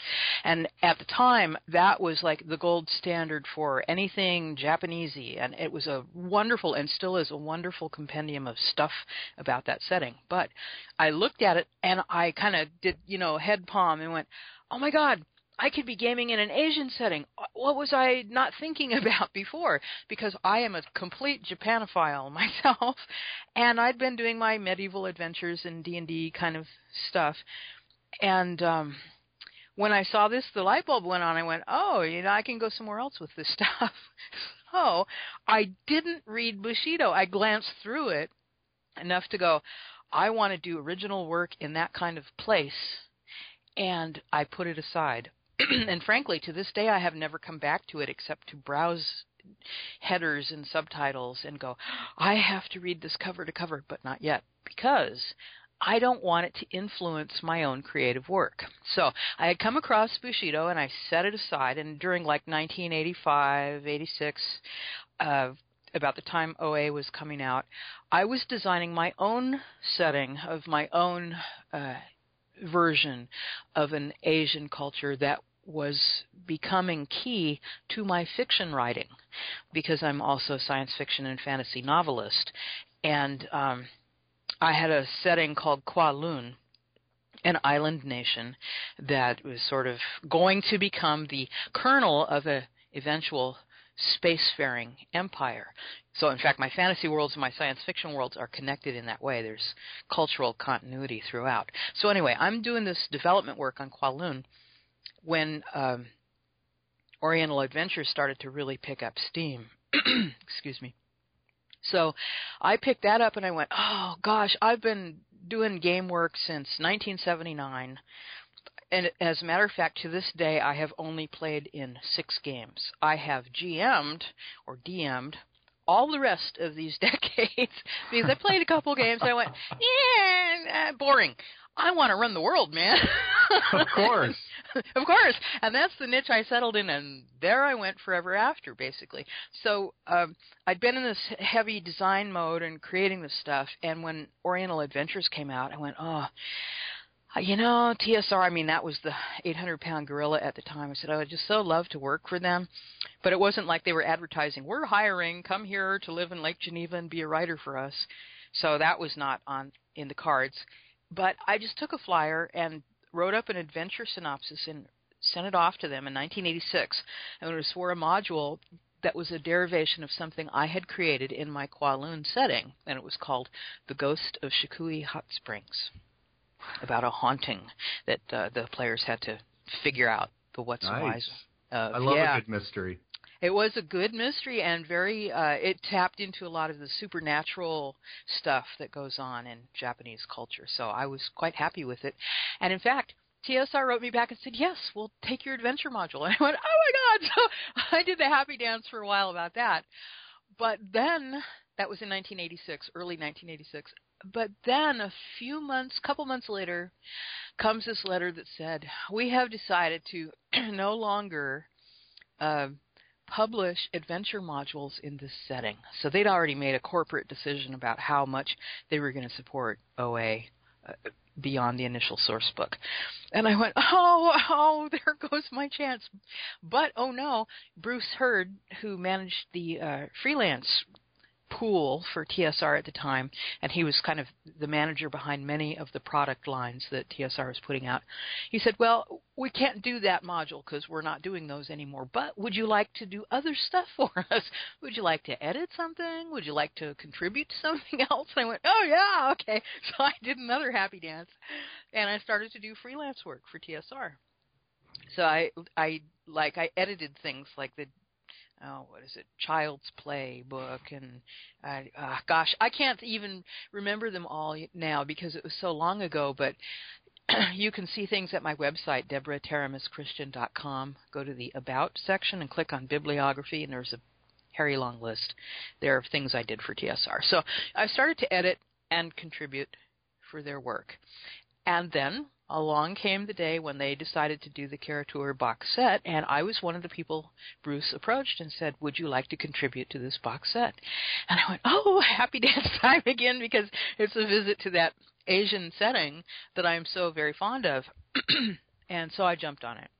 And at the time, that was like the gold standard for anything Japanesey, and it was a wonderful and still is a wonderful compendium of stuff about that setting. But I looked at it and I kind of did, you know, head palm and went, "Oh my God, I could be gaming in an Asian setting. What was I not thinking about before? Because I am a complete Japanophile myself, and I'd been doing my medieval adventures and D and D kind of stuff. And um, when I saw this, the light bulb went on. I went, "Oh, you know, I can go somewhere else with this stuff." so I didn't read Bushido. I glanced through it enough to go, "I want to do original work in that kind of place." and I put it aside. and frankly, to this day, I have never come back to it except to browse headers and subtitles and go, I have to read this cover to cover, but not yet, because I don't want it to influence my own creative work. So I had come across Bushido and I set it aside, and during like 1985, 86, uh, about the time OA was coming out, I was designing my own setting of my own uh, version of an Asian culture that was becoming key to my fiction writing because I'm also a science fiction and fantasy novelist. And um, I had a setting called Kowloon, an island nation that was sort of going to become the kernel of a eventual spacefaring empire. So, in fact, my fantasy worlds and my science fiction worlds are connected in that way. There's cultural continuity throughout. So, anyway, I'm doing this development work on Kowloon when um, Oriental Adventures started to really pick up steam. Excuse me. So I picked that up and I went, oh gosh, I've been doing game work since 1979 and as a matter of fact, to this day, I have only played in six games. I have GM'd or DM'd all the rest of these decades because I played a couple games. And I went, yeah, uh, boring. I want to run the world, man. of course. of course. And that's the niche I settled in, and there I went forever after, basically. So um, I'd been in this heavy design mode and creating this stuff, and when Oriental Adventures came out, I went, oh, Uh, you know, TSR, I mean, that was the 800 pound gorilla at the time. I said, oh, I would just so love to work for them. But it wasn't like they were advertising, we're hiring, come here to live in Lake Geneva and be a writer for us. So that was not on in the cards. But I just took a flyer and wrote up an adventure synopsis and sent it off to them in 1986. And it was for a module that was a derivation of something I had created in my Kowloon setting, and it was called The Ghost of Shukui Hot Springs about a haunting that uh, the players had to figure out the what's nice. and whys. I love yeah. a good mystery. It was a good mystery and very. Uh, it tapped into a lot of the supernatural stuff that goes on in Japanese culture. So I was quite happy with it, and in fact. TSR wrote me back and said, "Yes, we'll take your adventure module." And I went, "Oh my god!" So I did the happy dance for a while about that. But then that was in 1986, early 1986 but then a few months, couple months later, comes this letter that said, "We have decided to no longer uh, publish adventure modules in this setting." So they'd already made a corporate decision about how much they were going to support OA. Uh, beyond the initial source book. And I went, oh, oh, there goes my chance. But oh no, Bruce Heard, who managed the uh, freelance pool for TSR at the time, and he was kind of the manager behind many of the product lines that TSR was putting out. He said, "Well, we can't do that module because we're not doing those anymore. But would you like to do other stuff for us? Would you like to edit something? Would you like to contribute to something else?" And I went, "Oh yeah, okay." So I did another happy dance, and I started to do freelance work for TSR. So I I like I edited things like the oh, what is it, Child's Play book, and uh, uh, gosh, I can't even remember them all now because it was so long ago. But you can see things at my website, deborahteramischristian.com. Go to the About section and click on Bibliography, and there's a very long list there of things I did for TSR. So I started to edit and contribute for their work. And then along came the day when they decided to do the Kara-Tur box set, and I was one of the people Bruce approached and said, "Would you like to contribute to this box set?" And I went, "Oh, happy dance time again!" Because it's a visit to that Asian setting that I'm so very fond of, and so I jumped on it.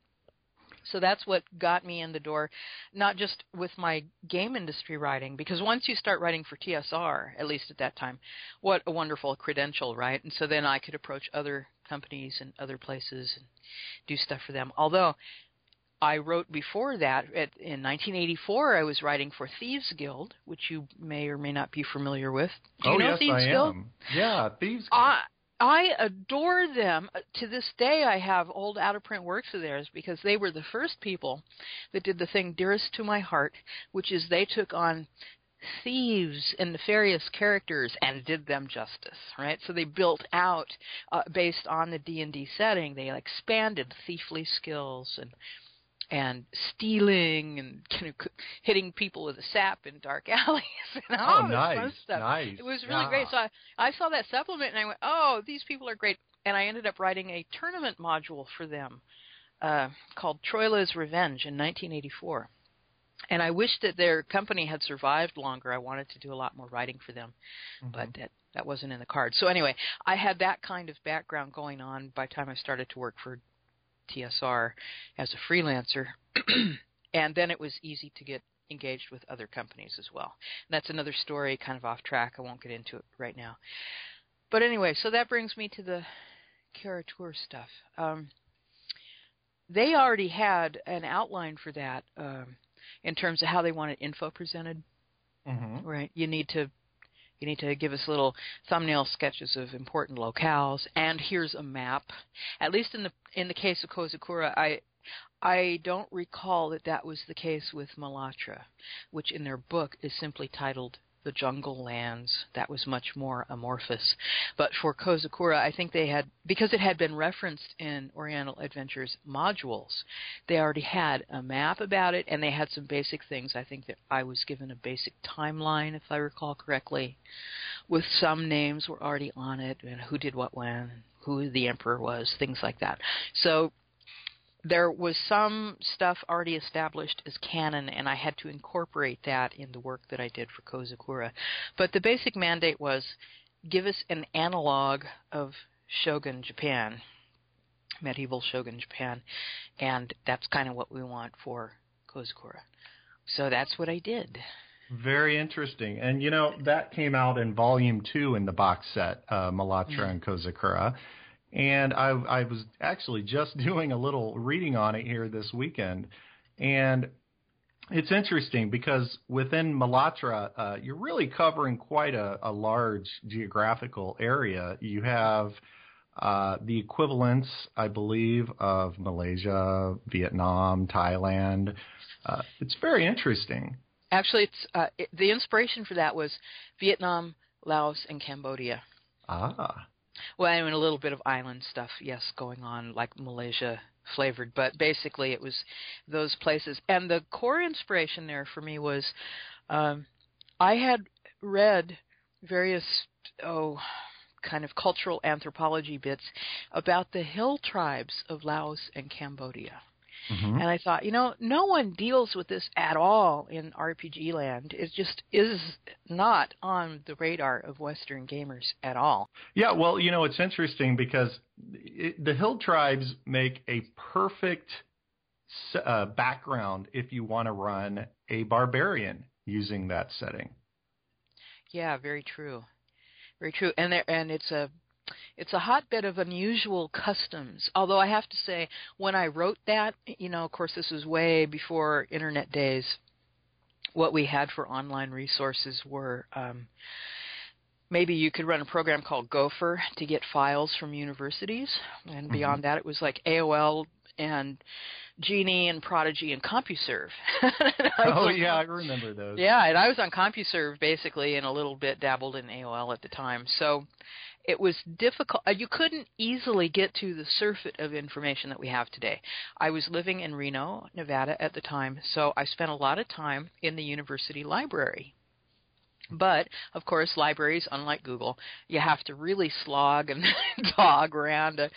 So that's what got me in the door, not just with my game industry writing, because once you start writing for TSR, at least at that time, what a wonderful credential, right? And so then I could approach other companies and other places and do stuff for them. Although I wrote before that at, in 1984, I was writing for Thieves Guild, which you may or may not be familiar with. Do you oh know yes, Thieves I Guild? am. Yeah, Thieves. Uh, I I adore them. Uh, To this day, I have old out of print works of theirs because they were the first people that did the thing dearest to my heart, which is they took on thieves and nefarious characters and did them justice right so they built out uh, based on the d&d setting they expanded thiefly skills and and stealing and kind of hitting people with a sap in dark alleys and all Oh, this nice, fun stuff. nice. It was really Yeah. great. So I, I saw that supplement and I went, oh, these people are great. And I ended up writing a tournament module for them uh, called Troila's Revenge in 1984. And I wish that their company had survived longer. I wanted to do a lot more writing for them, but that that wasn't in the cards. So anyway, I had that kind of background going on by the time I started to work for TSR as a freelancer, and then it was easy to get engaged with other companies as well. And that's another story, kind of off track. I won't get into it right now. But anyway, so that brings me to the Kara-Tur stuff. Um, they already had an outline for that um, in terms of how they wanted info presented. Mm-hmm. Right. You need to you need to give us little thumbnail sketches of important locales, and here's a map. At least in the in the case of Kozakura, I I don't recall that that was the case with Malatra, which in their book is simply titled The Jungle Lands. That was much more amorphous. But for Kozakura, I think they had, because it had been referenced in Oriental Adventures modules, they already had a map about it, and they had some basic things. I think that I was given a basic timeline, if I recall correctly, with some names were already on it, and who did what when, who the emperor was, things like that. So there was some stuff already established as canon, and I had to incorporate that in the work that I did for Kozakura. But the basic mandate was give us an analog of Shogun Japan, medieval Shogun Japan, and that's kind of what we want for Kozakura. So that's what I did. Very interesting. And you know, that came out in volume two in the box set, uh, Malatra Mm-hmm. and Kozakura. And I, I was actually just doing a little reading on it here this weekend. And it's interesting because within Malatra, uh, you're really covering quite a, a large geographical area. You have uh, the equivalents, I believe, of Malaysia, Vietnam, Thailand. Uh, it's very interesting. Actually, it's uh, it, the inspiration for that was Vietnam, Laos, and Cambodia. Ah. Well, and a little bit of island stuff, yes, going on like Malaysia flavored, but basically it was those places. And the core inspiration there for me was um, I had read various oh kind of cultural anthropology bits about the hill tribes of Laos and Cambodia. Mm-hmm. And I thought, you know, no one deals with this at all in RPG land. It just is not on the radar of Western gamers at all. Yeah, well, you know, it's interesting because it, the hill tribes make a perfect uh, background if you want to run a barbarian using that setting. Yeah, very true. Very true. And there and it's a it's a hotbed of unusual customs. Although I have to say, when I wrote that, you know, of course, this was way before internet days. What we had for online resources were um, maybe you could run a program called Gopher to get files from universities, and beyond that, it was like AOL and Genie and Prodigy and CompuServe. Was Oh yeah, I remember those. yeah, and I was on CompuServe basically, and a little bit dabbled in AOL at the time. So it was difficult. uh, You couldn't easily get to the surfeit of information that we have today. I was living in Reno, Nevada at the time, so I spent a lot of time in the university library. But of course, libraries, unlike Google, you have to really slog and dog around to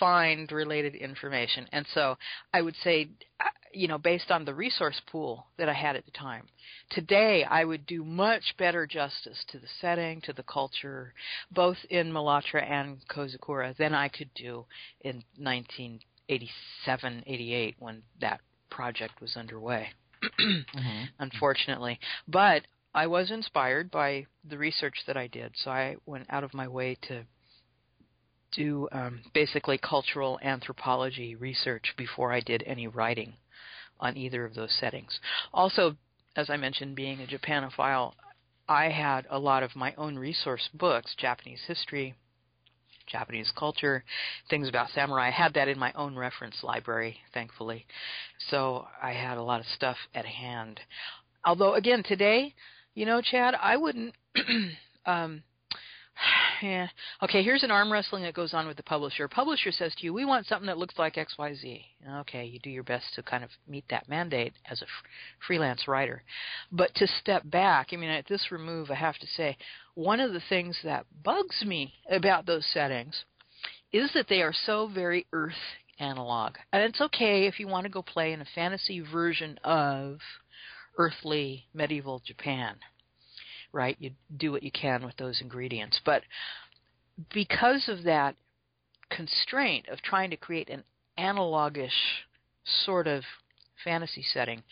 find related information. And so, I would say, uh, you know, based on the resource pool that I had at the time, today I would do much better justice to the setting, to the culture, both in Malatra and Kozakura than I could do in 1987, 88 when that project was underway. Mm-hmm. Unfortunately, but I was inspired by the research that I did, so I went out of my way to do um, basically cultural anthropology research before I did any writing on either of those settings. Also, as I mentioned, being a Japanophile, I had a lot of my own resource books, Japanese history, Japanese culture, things about samurai. I had that in my own reference library, thankfully. So I had a lot of stuff at hand. Although, again, today, you know, Chad, I wouldn't. um, yeah. Okay, here's an arm wrestling that goes on with the publisher. Publisher says to you, "We want something that looks like X, Y, Z." Okay, you do your best to kind of meet that mandate as a f- freelance writer. But to step back, I mean, at this remove, I have to say, one of the things that bugs me about those settings is that they are so very Earth analog. And it's okay if you want to go play in a fantasy version of earthly medieval Japan, right? You do what you can with those ingredients. But because of that constraint of trying to create an analogish sort of fantasy setting,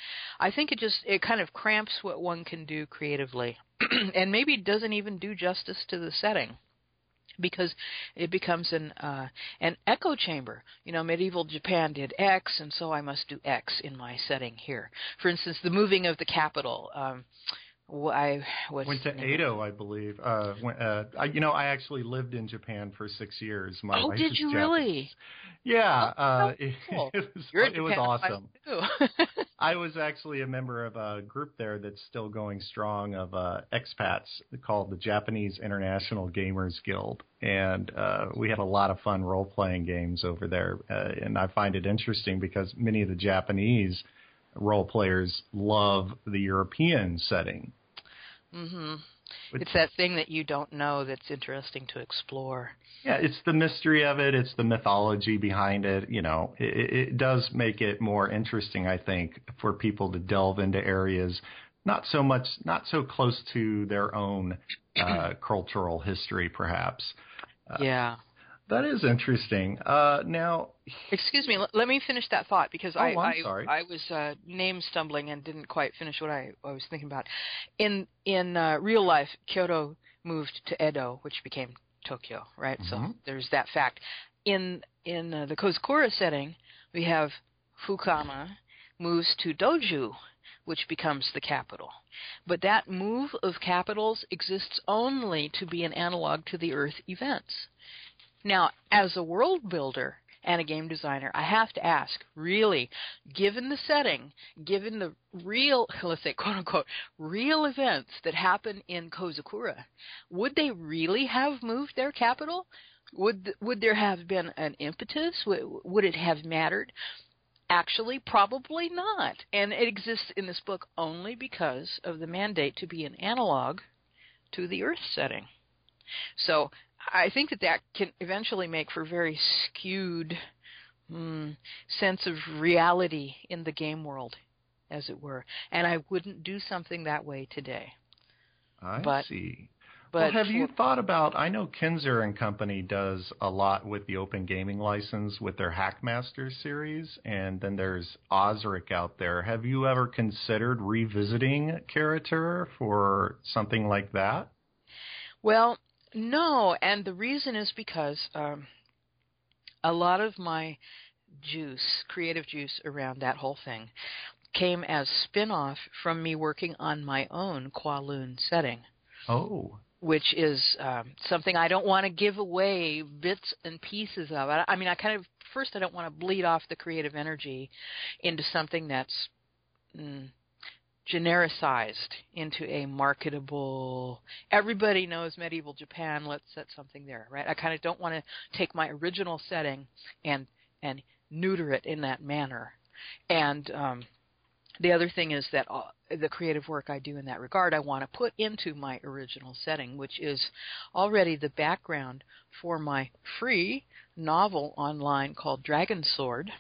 I think it just it kind of cramps what one can do creatively, and maybe doesn't even do justice to the setting because it becomes an uh, an echo chamber. You know, medieval Japan did X, and so I must do X in my setting here. For instance, the moving of the capital. Um, I was went to Edo, I believe. Uh, went, uh, I, you know, I actually lived in Japan for six years. My oh, did you Japanese. really? Yeah, Oh, uh, it, cool. it was it was awesome. I was actually a member of a group there that's still going strong of uh, expats called the Japanese International Gamers Guild, and uh, we had a lot of fun role playing games over there. Uh, and I find it interesting because many of the Japanese role players love the European setting. Hmm Which- It's that thing that you don't know that's interesting to explore. Yeah, it's the mystery of it. It's the mythology behind it. You know, it, it does make it more interesting, I think, for people to delve into areas not so much, not so close to their own uh, cultural history, perhaps. Uh, yeah. That is interesting. Uh, now, Excuse me. Let, let me finish that thought because Oh, I I, sorry. I was uh, name stumbling and didn't quite finish what I, I was thinking about. In in uh, real life, Kyoto moved to Edo, which became Tokyo, right? So Mhm. there's that fact. In in uh, the Kozakura setting, we have Fukama moves to Doju, which becomes the capital. But that move of capitals exists only to be an analog to the Earth events. Now, as a world builder and a game designer, I have to ask, really, given the setting, given the real, let's say, quote unquote, real events that happen in Kozakura, would they really have moved their capital? Would would there have been an impetus? Would, it have mattered? Actually, probably not. And it exists in this book only because of the mandate to be an analog to the Earth setting. So I think that that can eventually make for very skewed mm, sense of reality in the game world, as it were. And I wouldn't do something that way today. I But- see. But well, have you thought about? I know Kenzer and Company does a lot with the Open Gaming License with their Hackmaster series, and then there's Osric out there. Have you ever considered revisiting Karatur for something like that? Well, no, and the reason is because um, a lot of my juice, creative juice around that whole thing, came as spin-off from me working on my own Kowloon setting. Oh, which is um, something I don't want to give away bits and pieces of. I, I mean, I kind of first I don't want to bleed off the creative energy into something that's mm, genericized into a marketable. Everybody knows medieval Japan. Let's set something there, right? I kind of don't want to take my original setting and and neuter it in that manner. And um, the other thing is that uh, the creative work I do in that regard, I want to put into my original setting, which is already the background for my free novel online called Dragon Sword,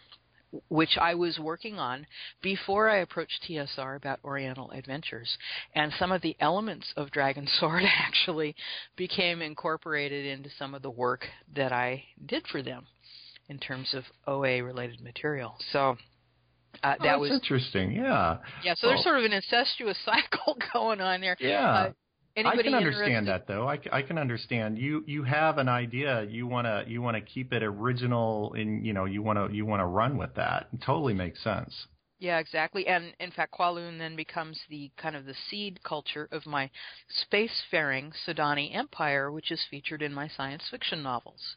which I was working on before I approached TSR about Oriental Adventures. And some of the elements of Dragon Sword actually became incorporated into some of the work that I did for them in terms of OA related material. So uh, Oh, that that's was interesting. Yeah. yeah. So there's sort of an incestuous cycle going on there. Yeah. Uh, I can understand that though. I, c- I can understand you. You have an idea. You want to you want to keep it original, and you know you want to you want to run with that. It totally makes sense. Yeah, exactly. And in fact, Kowloon then becomes the kind of the seed culture of my spacefaring Sudani Empire, which is featured in my science fiction novels.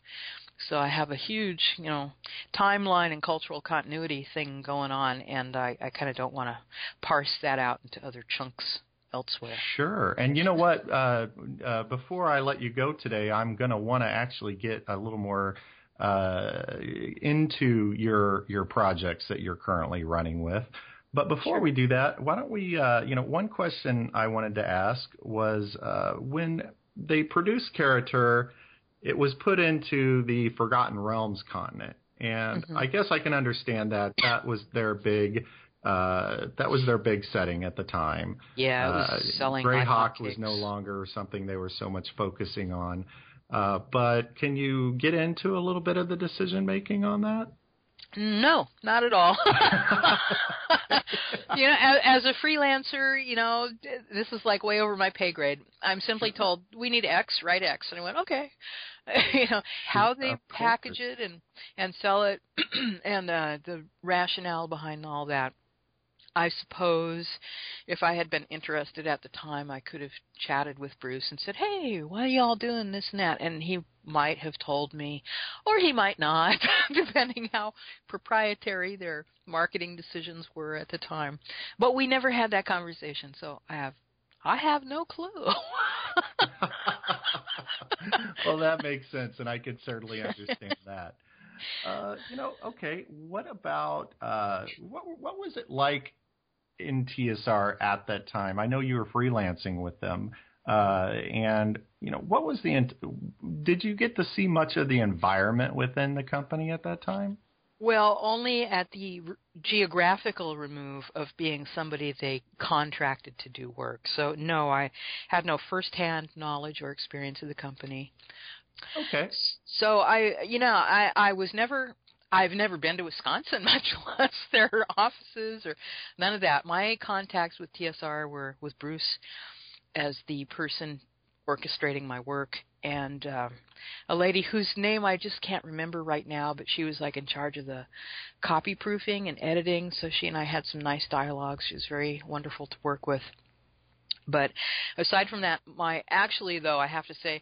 So I have a huge, you know, timeline and cultural continuity thing going on, and I, I kind of don't want to parse that out into other chunks elsewhere. Sure. And you know what? Uh, uh, before I let you go today, I'm going to want to actually get a little more uh, into your your projects that you're currently running with. But before we do that, why don't we? Uh, you know, one question I wanted to ask was uh, when they produced Kara-Tur, it was put into the Forgotten Realms continent, and Mhm. I guess I can understand that that was their big. Uh, that was their big setting at the time. Yeah, it was Uh, selling like Greyhawk was no longer something they were so much focusing on. Uh, but can you get into a little bit of the decision making on that? No, not at all. you know, as, as a freelancer, you know, this is like way over my pay grade. I'm simply told we need X, write X, and I went okay. you know how they package it and and sell it, and uh, the rationale behind all that. I suppose if I had been interested at the time, I could have chatted with Bruce and said, "Hey, why are y'all doing this and that?" And he might have told me, or he might not, depending how proprietary their marketing decisions were at the time. But we never had that conversation, so I have I have no clue. well, that makes sense, and I can certainly understand that. Uh, you know, okay. What about uh, what? What was it like in TSR at that time? I know you were freelancing with them, uh, and you know, what was the? Did you get to see much of the environment within the company at that time? Well, only at the r- geographical remove of being somebody they contracted to do work. So, no, I had no firsthand knowledge or experience of the company. Okay. So I, you know, I I was never. I've never been to Wisconsin, much less their offices or none of that. My contacts with TSR were with Bruce as the person orchestrating my work and um, a lady whose name I just can't remember right now, but she was like in charge of the copy proofing and editing. So she and I had some nice dialogues. She was very wonderful to work with. But aside from that, my actually though I have to say,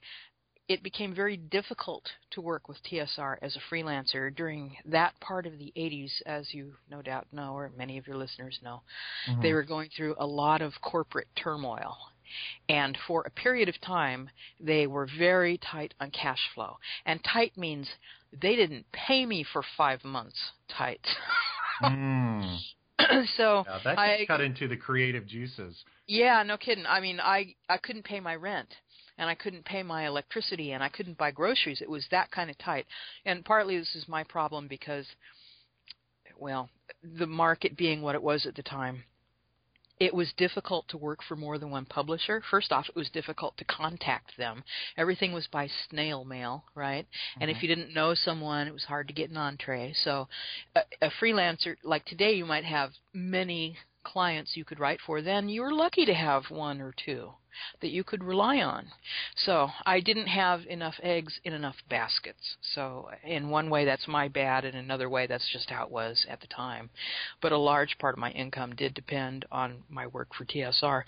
it became very difficult to work with TSR as a freelancer during that part of the 80s, as you no doubt know, or many of your listeners know. Mhm. They were going through a lot of corporate turmoil. And for a period of time, they were very tight on cash flow. And tight means they didn't pay me for five months tight. Mm. so Yeah, that I cut into the creative juices. yeah, no kidding. I mean, I I couldn't pay my rent, and I couldn't pay my electricity, and I couldn't buy groceries. It was that kind of tight. And partly this is my problem because, well, the market being what it was at the time, it was difficult to work for more than one publisher. First off, it was difficult to contact them. Everything was by snail mail, right? And if mm-hmm. you didn't know someone, it was hard to get an entree. So, a, a freelancer like today, you might have many clients you could write for. Then you were lucky to have one or two that you could rely on. So I didn't have enough eggs in enough baskets. So in one way that's my bad, in another way that's just how it was at the time. But a large part of my income did depend on my work for TSR.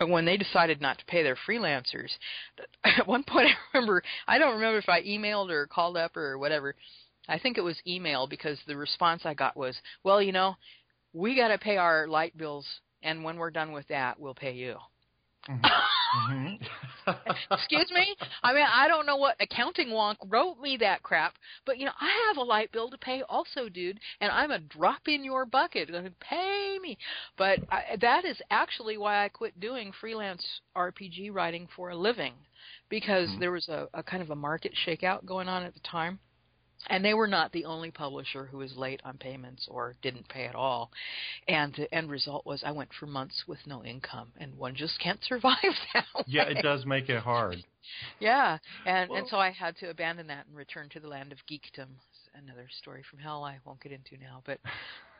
And when they decided not to pay their freelancers, at one point I remember I don't remember if I emailed or called up or whatever. I think it was email because the response I got was, "Well, you know, we got to pay our light bills and when we're done with that, we'll pay you." Excuse me? I mean, I don't know what accounting wonk wrote me that crap, but you know, I have a light bill to pay also, dude, and I'm a drop in your bucket. Pay me. But I, that is actually why I quit doing freelance RPG writing for a living because Mm-hmm. there was a, a kind of a market shakeout going on at the time. And they were not the only publisher who was late on payments or didn't pay at all. And the end result was I went for months with no income, and one just can't survive that way. Yeah, it does make it hard. Yeah, and and so I had to abandon that and return to the land of geekdom. Another story from hell I won't get into now, but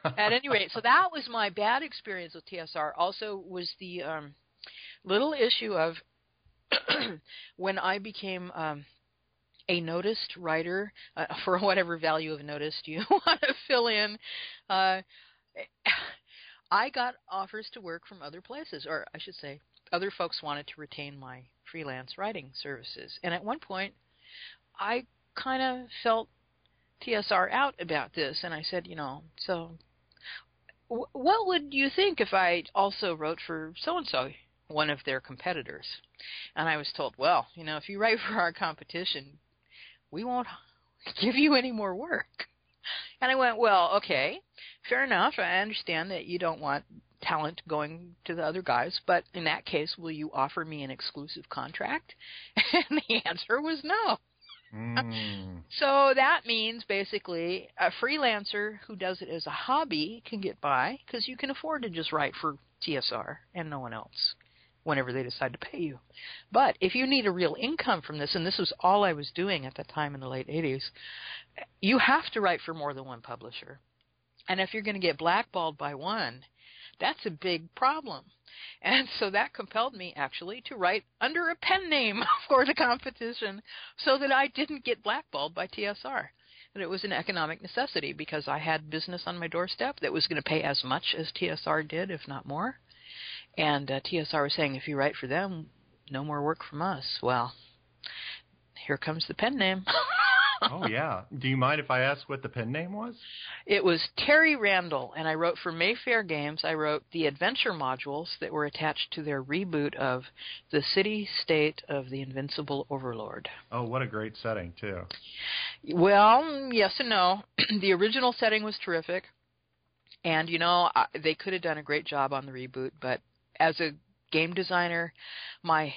at any rate, so that was my bad experience with TSR. Also, was the um, little issue of when I became um, a noticed writer uh, for whatever value of noticed you want to fill in. Uh, I got offers to work from other places, or I should say, other folks wanted to retain my freelance writing services. And at one point, I kind of felt TSR out about this, and I said, you know, so w- what would you think if I also wrote for so and so, one of their competitors? And I was told, well, you know, if you write for our competition, we won't give you any more work. And I went, well, okay, fair enough. I understand that you don't want talent going to the other guys, but in that case, will you offer me an exclusive contract? And the answer was no. Mm. So that means basically a freelancer who does it as a hobby can get by because you can afford to just write for TSR and no one else whenever they decide to pay you. But if you need a real income from this, and this was all I was doing at the time in the late 80s, you have to write for more than one publisher. And if you're going to get blackballed by one, that's a big problem. And so that compelled me actually to write under a pen name for the competition so that I didn't get blackballed by TSR. That it was an economic necessity because I had business on my doorstep that was going to pay as much as TSR did, if not more. And uh, TSR was saying, if you write for them, no more work from us. Well, here comes the pen name. oh yeah. Do you mind if I ask what the pen name was? It was Terry Randall, and I wrote for Mayfair Games. I wrote the adventure modules that were attached to their reboot of The City State of the Invincible Overlord. Oh, what a great setting too. Well, yes and no. the original setting was terrific, and you know I, they could have done a great job on the reboot. But as a game designer, my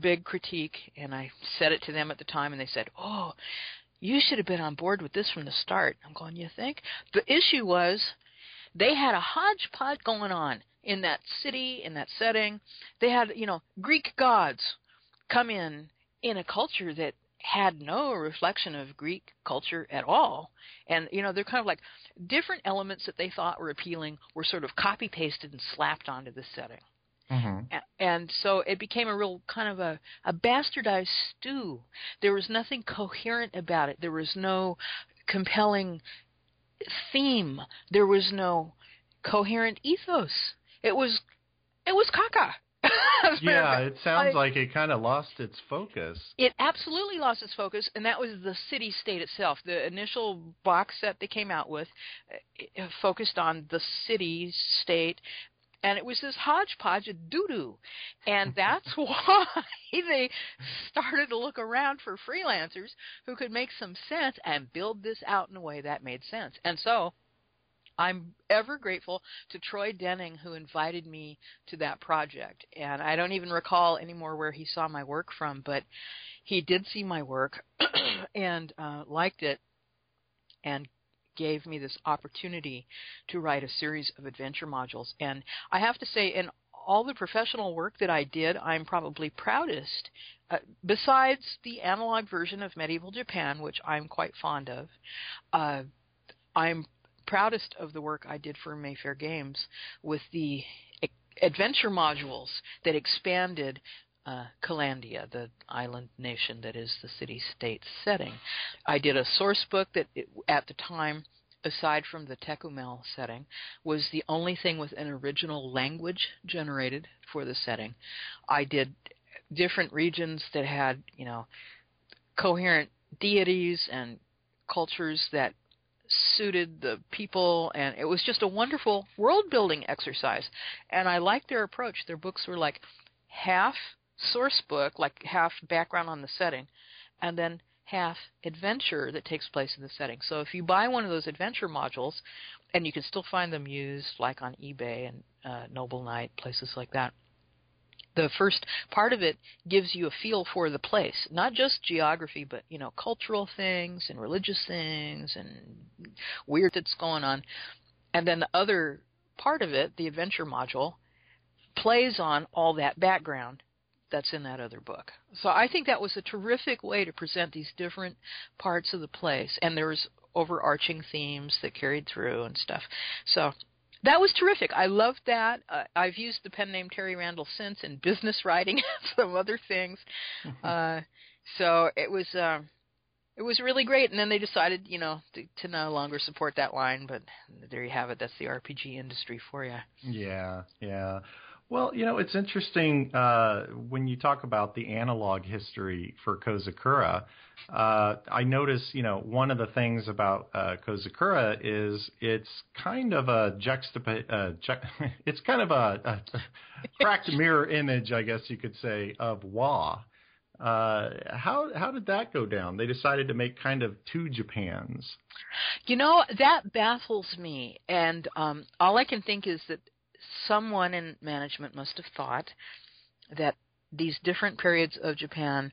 big critique, and I said it to them at the time, and they said, "Oh, you should have been on board with this from the start." I'm going, "You think?" The issue was they had a hodgepodge going on in that city, in that setting. They had, you know, Greek gods come in in a culture that had no reflection of Greek culture at all. And, you know, they're kind of like different elements that they thought were appealing were sort of copy pasted and slapped onto the setting. Mm-hmm. And so it became a real kind of a, a bastardized stew. There was nothing coherent about it. There was no compelling theme. There was no coherent ethos. It was it was caca. Yeah, it sounds I- like it kind of lost its focus. it absolutely lost its focus, and that was the city state itself. The initial box set they came out with uh, focused on the city state, and it was this hodgepodge of doo doo. And that's why they started to look around for freelancers who could make some sense and build this out in a way that made sense. And so I'm ever grateful to Troy Denning who invited me to that project. And I don't even recall anymore where he saw my work from, but he did see my work and uh, liked it and gave me this opportunity to write a series of adventure modules. And I have to say, in all the professional work that I did, I'm probably proudest. Uh, besides the analog version of medieval Japan, which I'm quite fond of, uh, I'm proudest of the work I did for Mayfair Games with the adventure modules that expanded uh, Kalandia, the island nation that is the city-state setting. I did a source book that, it, at the time, aside from the Tekumel setting, was the only thing with an original language generated for the setting. I did different regions that had, you know, coherent deities and cultures that suited the people and it was just a wonderful world building exercise and i liked their approach their books were like half source book, like half background on the setting, and then half adventure that takes place in the setting. So if you buy one of those adventure modules, and you can still find them used like on eBay and uh, Noble Knight, places like that. The first part of it gives you a feel for the place, not just geography, but you know cultural things and religious things and weird that's going on. And then the other part of it, the adventure module, plays on all that background that's in that other book. So I think that was a terrific way to present these different parts of the place, and there was overarching themes that carried through and stuff. So that was terrific. I loved that. Uh, I've used the pen name Terry Randall since in business writing and some other things. uh, so it was. Uh, it was really great, and then they decided, you know, to, to no longer support that line. But there you have it. That's the RPG industry for you. Yeah, yeah. Well, you know, it's interesting uh, when you talk about the analog history for Kozakura. Uh, I notice, you know, one of the things about uh, Kozakura is it's kind of a juxtap- uh, ju- it's kind of a, a cracked mirror image, I guess you could say, of Wa. Uh, how how did that go down? They decided to make kind of two Japans. You know that baffles me, and um, all I can think is that someone in management must have thought that these different periods of Japan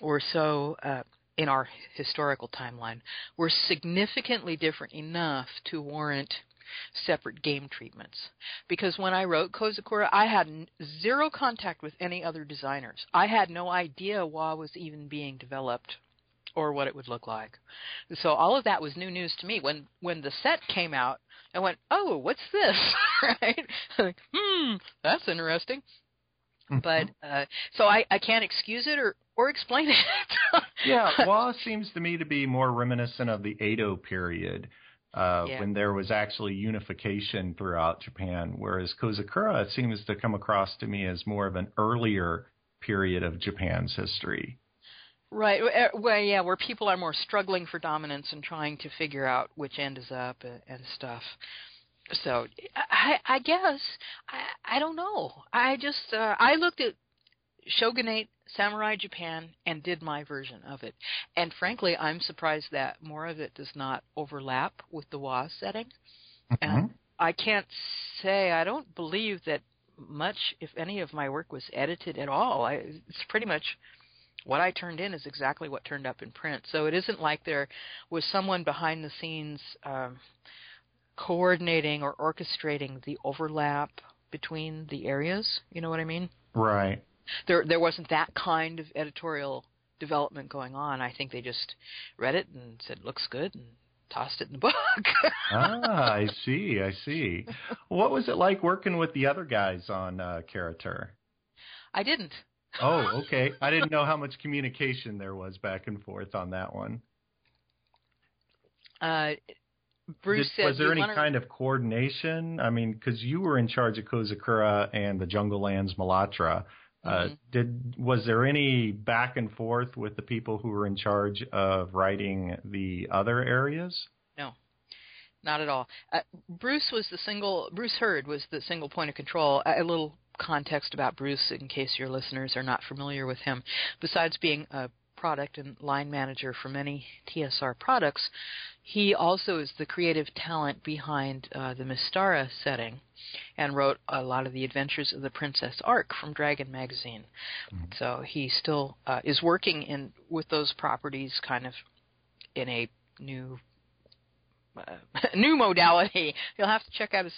were so uh, in our historical timeline were significantly different enough to warrant separate game treatments. Because when I wrote Kozakura, I had zero contact with any other designers. I had no idea Wa was even being developed or what it would look like. So all of that was new news to me. When when the set came out, I went, "Oh, what's this?" right? like, hmm, that's interesting. But uh, so I I can't excuse it or or explain it. yeah, Wa seems to me to be more reminiscent of the Edo period. Uh, Yeah. when there was actually unification throughout Japan, whereas Kozakura seems to come across to me as more of an earlier period of Japan's history. Right. uh, Well, yeah, where people are more struggling for dominance and trying to figure out which end is up and, and stuff. So I, I guess I, I don't know. I just uh, I looked at Shogunate Samurai Japan and did my version of it, and frankly, I'm surprised that more of it does not overlap with the Wa setting. And I can't say I don't believe that much, if any, of my work was edited at all. I, it's pretty much what I turned in is exactly what turned up in print. So it isn't like there was someone behind the scenes um, coordinating or orchestrating the overlap between the areas. You know what I mean? Right. There, there wasn't that kind of editorial development going on. I think they just read it and said, "Looks good," and tossed it in the book. ah, I see. I see. What was it like working with the other guys on uh, Kara-Tur? I didn't. Oh, okay. I didn't know how much communication there was back and forth on that one. Uh, Bruce Did- said, was there any wanna- kind of coordination? I mean, because you were in charge of Kozakura and the Jungle Lands Malatra. Uh, Mhm. did was there any back and forth with the people who were in charge of writing the other areas? No, not at all. Uh, Bruce was the single. Bruce Heard was the single point of control. A little context about Bruce, in case your listeners are not familiar with him. Besides being a product and line manager for many TSR products, he also is the creative talent behind uh, the Mystara setting, and wrote a lot of the Adventures of the Princess Ark from Dragon magazine. So he still uh, is working in with those properties, kind of in a new uh, new modality. You'll have to check out his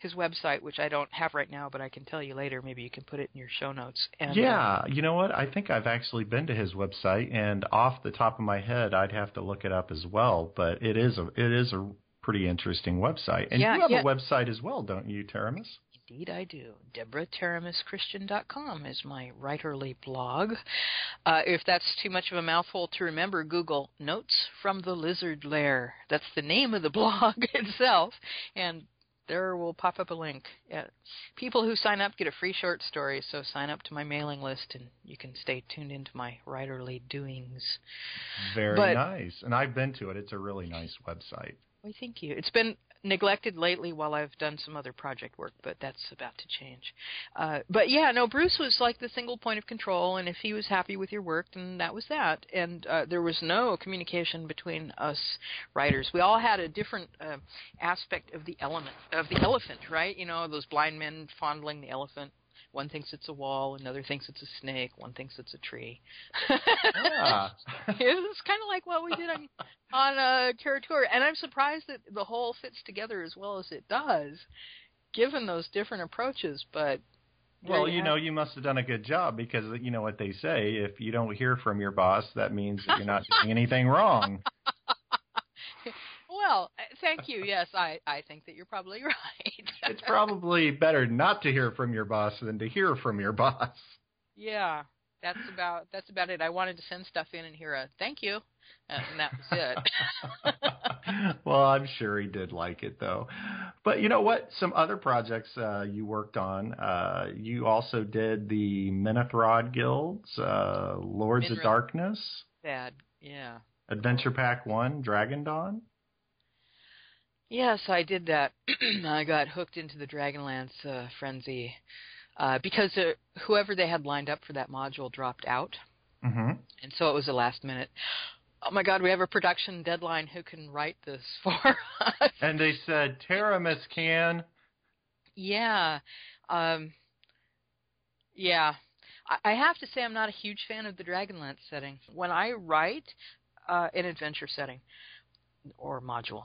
his website, which I don't have right now, but I can tell you later. Maybe you can put it in your show notes. And, uh, yeah, you know what? I think I've actually been to his website, and off the top of my head, I'd have to look it up as well. But it is a it is a pretty interesting website, and Yeah, you have yeah. a website as well, don't you, Teramis? Indeed, I do. DeborahTeramisChristian.com is my writerly blog. Uh, if that's too much of a mouthful to remember, Google Notes from the Lizard Lair. That's the name of the blog itself, and there will pop up a link. Uh, people who sign up get a free short story, so sign up to my mailing list, and you can stay tuned into my writerly doings. Very But- nice, and I've been to it. It's a really nice website. Well, thank you. It's been neglected lately while I've done some other project work, but that's about to change. Uh, but yeah, no, Bruce was like the single point of control, and if he was happy with your work, then that was that. And uh, there was no communication between us writers. We all had a different uh, aspect of the element of the elephant, right? You know, those blind men fondling the elephant. One thinks it's a wall, another thinks it's a snake, one thinks it's a tree. Ah. it was kind of like what we did on on uh, Kara-Tur, and I'm surprised that the whole fits together as well as it does, given those different approaches. But Well, you know, you must have done a good job because you know what they say: if you don't hear from your boss, that means that you're not doing anything wrong. well, uh, thank you. Yes, I I think that you're probably right. It's probably better not to hear from your boss than to hear from your boss. yeah, that's about that's about it. I wanted to send stuff in and hear a thank you, uh, and that was it. well, I'm sure he did like it though. But you know what? Some other projects uh, you worked on. Uh, you also did the Minrothad Guilds, uh, Lords of Darkness, Bad. Yeah. Adventure Pack One, Dragon Dawn. Yes, I did that. I got hooked into the Dragonlance uh, frenzy uh, because uh, whoever they had lined up for that module dropped out, Mm-hmm. and so it was a last minute. Oh my God, we have a production deadline. Who can write this for us? And they said, Miss Can. Yeah, um, yeah. I, I have to say, I'm not a huge fan of the Dragonlance setting. When I write uh, an adventure setting or module,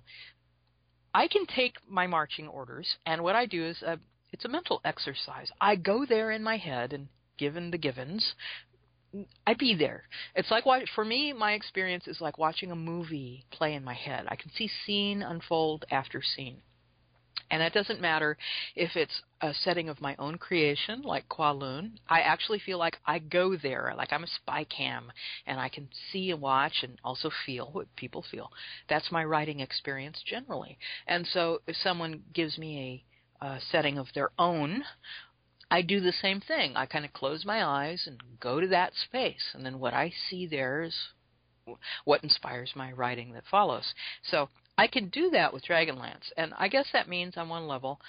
I can take my marching orders, and what I do is uh, it's a mental exercise. I go there in my head, and given the givens, I be there. It's like wa- for me, my experience is like watching a movie play in my head. I can see scene unfold after scene. And that doesn't matter if it's a setting of my own creation, like Kowloon. I actually feel like I go there, like I'm a spy cam, and I can see and watch and also feel what people feel. That's my writing experience generally. And so if someone gives me a, a setting of their own, I do the same thing. I kind of close my eyes and go to that space, and then what I see there is what inspires my writing that follows. So I can do that with Dragonlance, and I guess that means on one level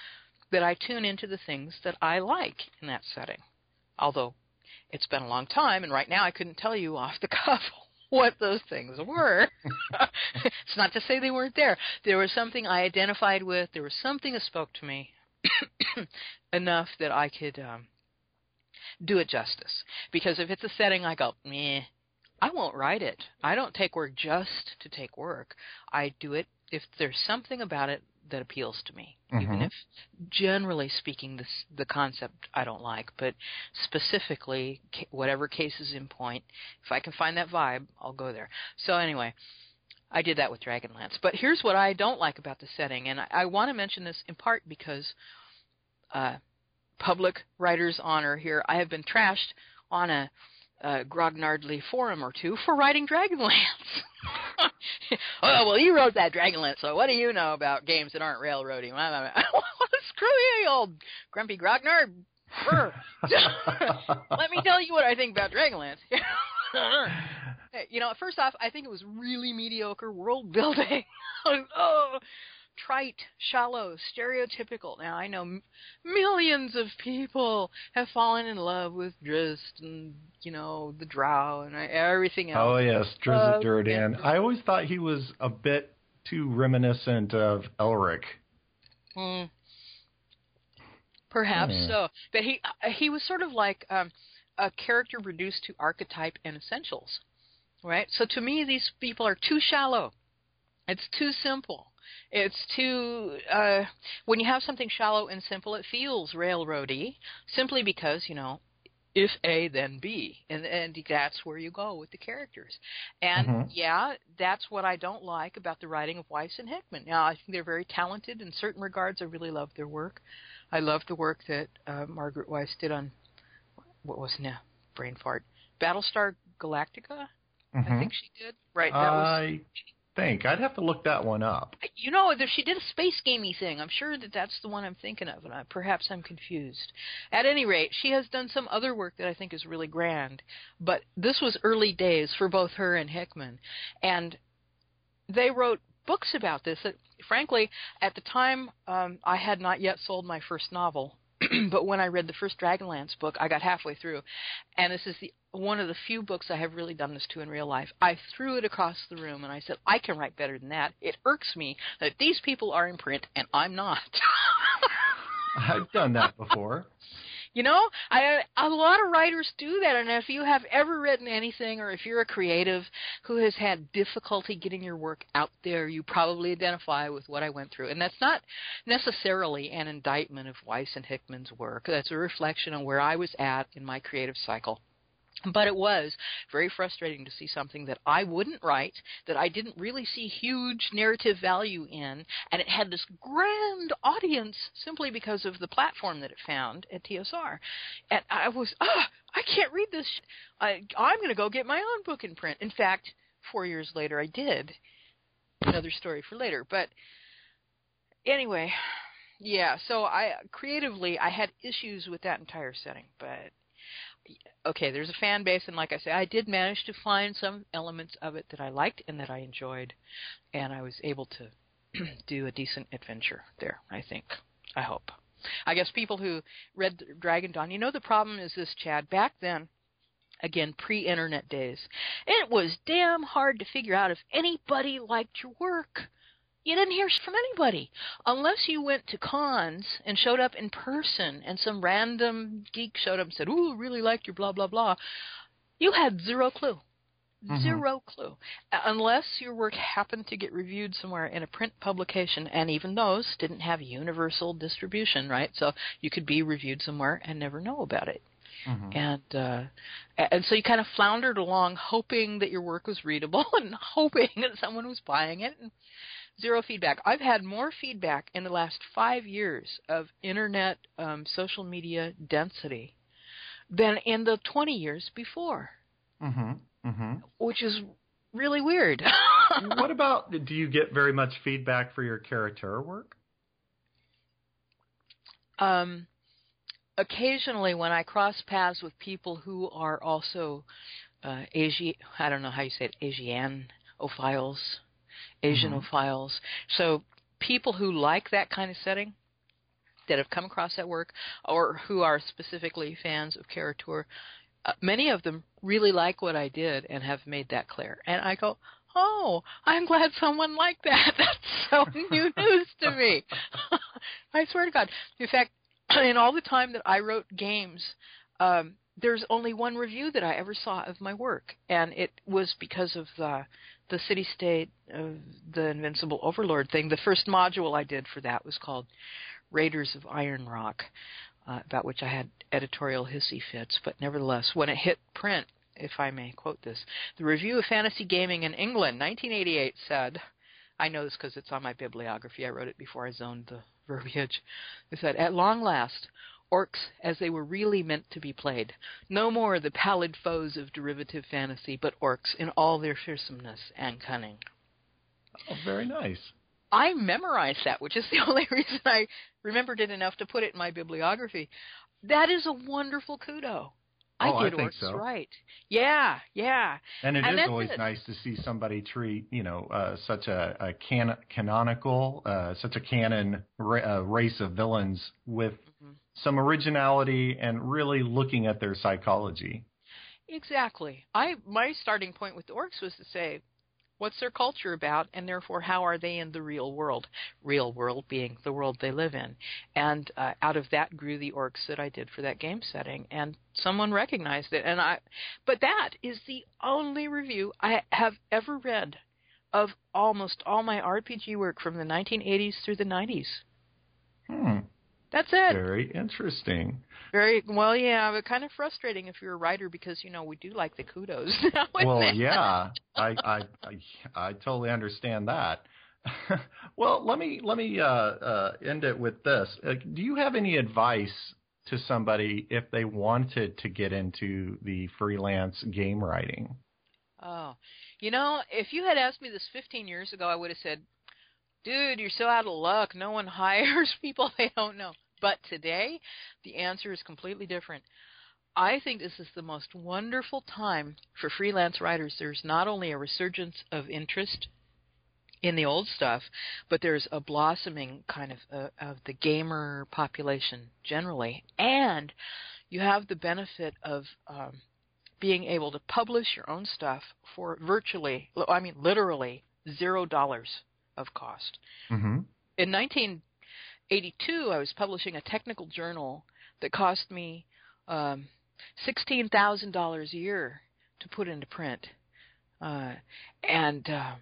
that I tune into the things that I like in that setting. Although it's been a long time, and right now I couldn't tell you off the cuff what those things were. it's not to say they weren't there. There was something I identified with. There was something that spoke to me enough that I could um, do it justice. Because if it's a setting I go, meh, I won't write it. I don't take work just to take work. I do it if there's something about it that appeals to me, even Mhm. if generally speaking this the concept I don't like, but specifically whatever case is in point, if I can find that vibe, I'll go there. So anyway, I did that with Dragonlance. But here's what I don't like about the setting, and I, I want to mention this in part because uh, public writer's honor here. I have been trashed on a uh, grognardly forum or two for writing Dragonlance. oh well, you wrote that Dragonlance, so what do you know about games that aren't railroading? Screw you, old grumpy grognard. Let me tell you what I think about Dragonlance. You know, first off, I think it was really mediocre world building. oh, trite, shallow, stereotypical. Now I know m- millions of people have fallen in love with Drizzt and you know the Drow and uh, everything else. Oh yes, Uh, Drizzt Do'Urden. I always thought he was a bit too reminiscent of Elric. Hmm. Perhaps Hmm. so, but he uh, he was sort of like um, a character reduced to archetype and essentials, right? So to me, these people are too shallow. It's too simple. It's too uh, when you have something shallow and simple, it feels railroady. Simply because you know, if A, then B, and and that's where you go with the characters. And Mhm. yeah, that's what I don't like about the writing of Weis and Hickman. Now, I think they're very talented in certain regards. I really love their work. I love the work that uh, Margaret Weis did on what was now brain fart Battlestar Galactica. I Mhm. think she did. Right. That was I think I'd have to look that one up. you know, she did a space gamey thing. I'm sure that that's the one I'm thinking of, and I, perhaps I'm confused. At any rate, she has done some other work that I think is really grand. But this was early days for both her and Hickman, and they wrote books about this. That, frankly, at the time, um, I had not yet sold my first novel. but when I read the first Dragonlance book, I got halfway through, and this is the one of the few books I have really done this to in real life. I threw it across the room and I said, I can write better than that. It irks me that these people are in print and I'm not. I've done that before. You know, I a lot of writers do that, and if you have ever written anything, or if you're a creative who has had difficulty getting your work out there, you probably identify with what I went through, and that's not necessarily an indictment of Weis and Hickman's work. That's a reflection on where I was at in my creative cycle. But it was very frustrating to see something that I wouldn't write, that I didn't really see huge narrative value in, and it had this grand audience simply because of the platform that it found at TSR. And I was, ah, I can't read this. I, I'm going to go get my own book in print. In fact, four years later, I did. Another story for later. But anyway, yeah. So I creatively, I had issues with that entire setting, but okay, there's a fan base, and like I say, I did manage to find some elements of it that I liked and that I enjoyed, and I was able to do a decent adventure there. I think. I hope. I guess people who read Dragon Dawn, you know, the problem is this, Chad. Back then, again, pre-internet days, it was damn hard to figure out if anybody liked your work you didn't hear from anybody unless you went to cons and showed up in person and some random geek showed up and said, "Ooh, really liked your blah blah blah." You had zero clue. Mhm. Zero clue. Uh, Unless your work happened to get reviewed somewhere in a print publication, and even those didn't have universal distribution, right? So you could be reviewed somewhere and never know about it. And uh, and so you kind of floundered along, hoping that your work was readable and hoping that someone was buying it. And zero feedback. I've had more feedback in the last five years of internet um, social media density than in the 20 years before, Mm-hmm. Mm-hmm. which is really weird. what about? Do you get very much feedback for your caricature work? um, occasionally, when I cross paths with people who are also uh, Asi- I don't know how you say it, Asianophiles, Asianophiles. So people who like that kind of setting, that have come across that work, or who are specifically fans of Caricature, uh, many of them really like what I did and have made that clear. And I go, oh, I'm glad someone liked that. That's so new news to me. I swear to God. In fact, in all the time that I wrote games, um, there's only one review that I ever saw of my work, and it was because of the the city state of the Invincible Overlord thing. The first module I did for that was called Raiders of Iron Rock, uh, about which I had editorial hissy fits. But nevertheless, when it hit print, if I may quote this, the Review of Fantasy Gaming in England, 1988, said, I know this because it's on my bibliography. I wrote it before I zoned the verbiage. It said, At long last, orcs as they were really meant to be played. No more the pallid foes of derivative fantasy, but orcs in all their fearsomeness and cunning. Oh, very nice. I memorized that, which is the only reason I remembered it enough to put it in my bibliography. That is a wonderful kudo. I Oh, I did think orcs so. right. Yeah, yeah. And it is that's always it. nice to see somebody treat, you know, uh, such a, a can- canonical, uh, such a canon ra- uh, race of villains with. Some originality and really looking at their psychology. Exactly. I my starting point with orcs was to say, what's their culture about, and therefore how are they in the real world? Real world being the world they live in, and uh, out of that grew the orcs that I did for that game setting, and someone recognized it, and I. But that is the only review I have ever read of almost all my RPG work from the 1980s through the 90s. Hmm. That's it. Very interesting. Very well, yeah, but kind of frustrating if you're a writer because you know we do like the kudos now. Well, then. yeah, I, I, I, I totally understand that. well, let me let me uh, uh, end it with this. Uh, do you have any advice to somebody if they wanted to get into the freelance game writing? Oh, you know, if you had asked me this 15 years ago, I would have said, "Dude, you're so out of luck. No one hires people they don't know." But today, the answer is completely different. I think this is the most wonderful time for freelance writers. There's not only a resurgence of interest in the old stuff, but there's a blossoming kind of uh, of the gamer population generally, and you have the benefit of um, being able to publish your own stuff for virtually, I mean literally zero dollars of cost. Mm-hmm. In 1982, I was publishing a technical journal that cost me um, sixteen thousand dollars a year to put into print, uh, and uh,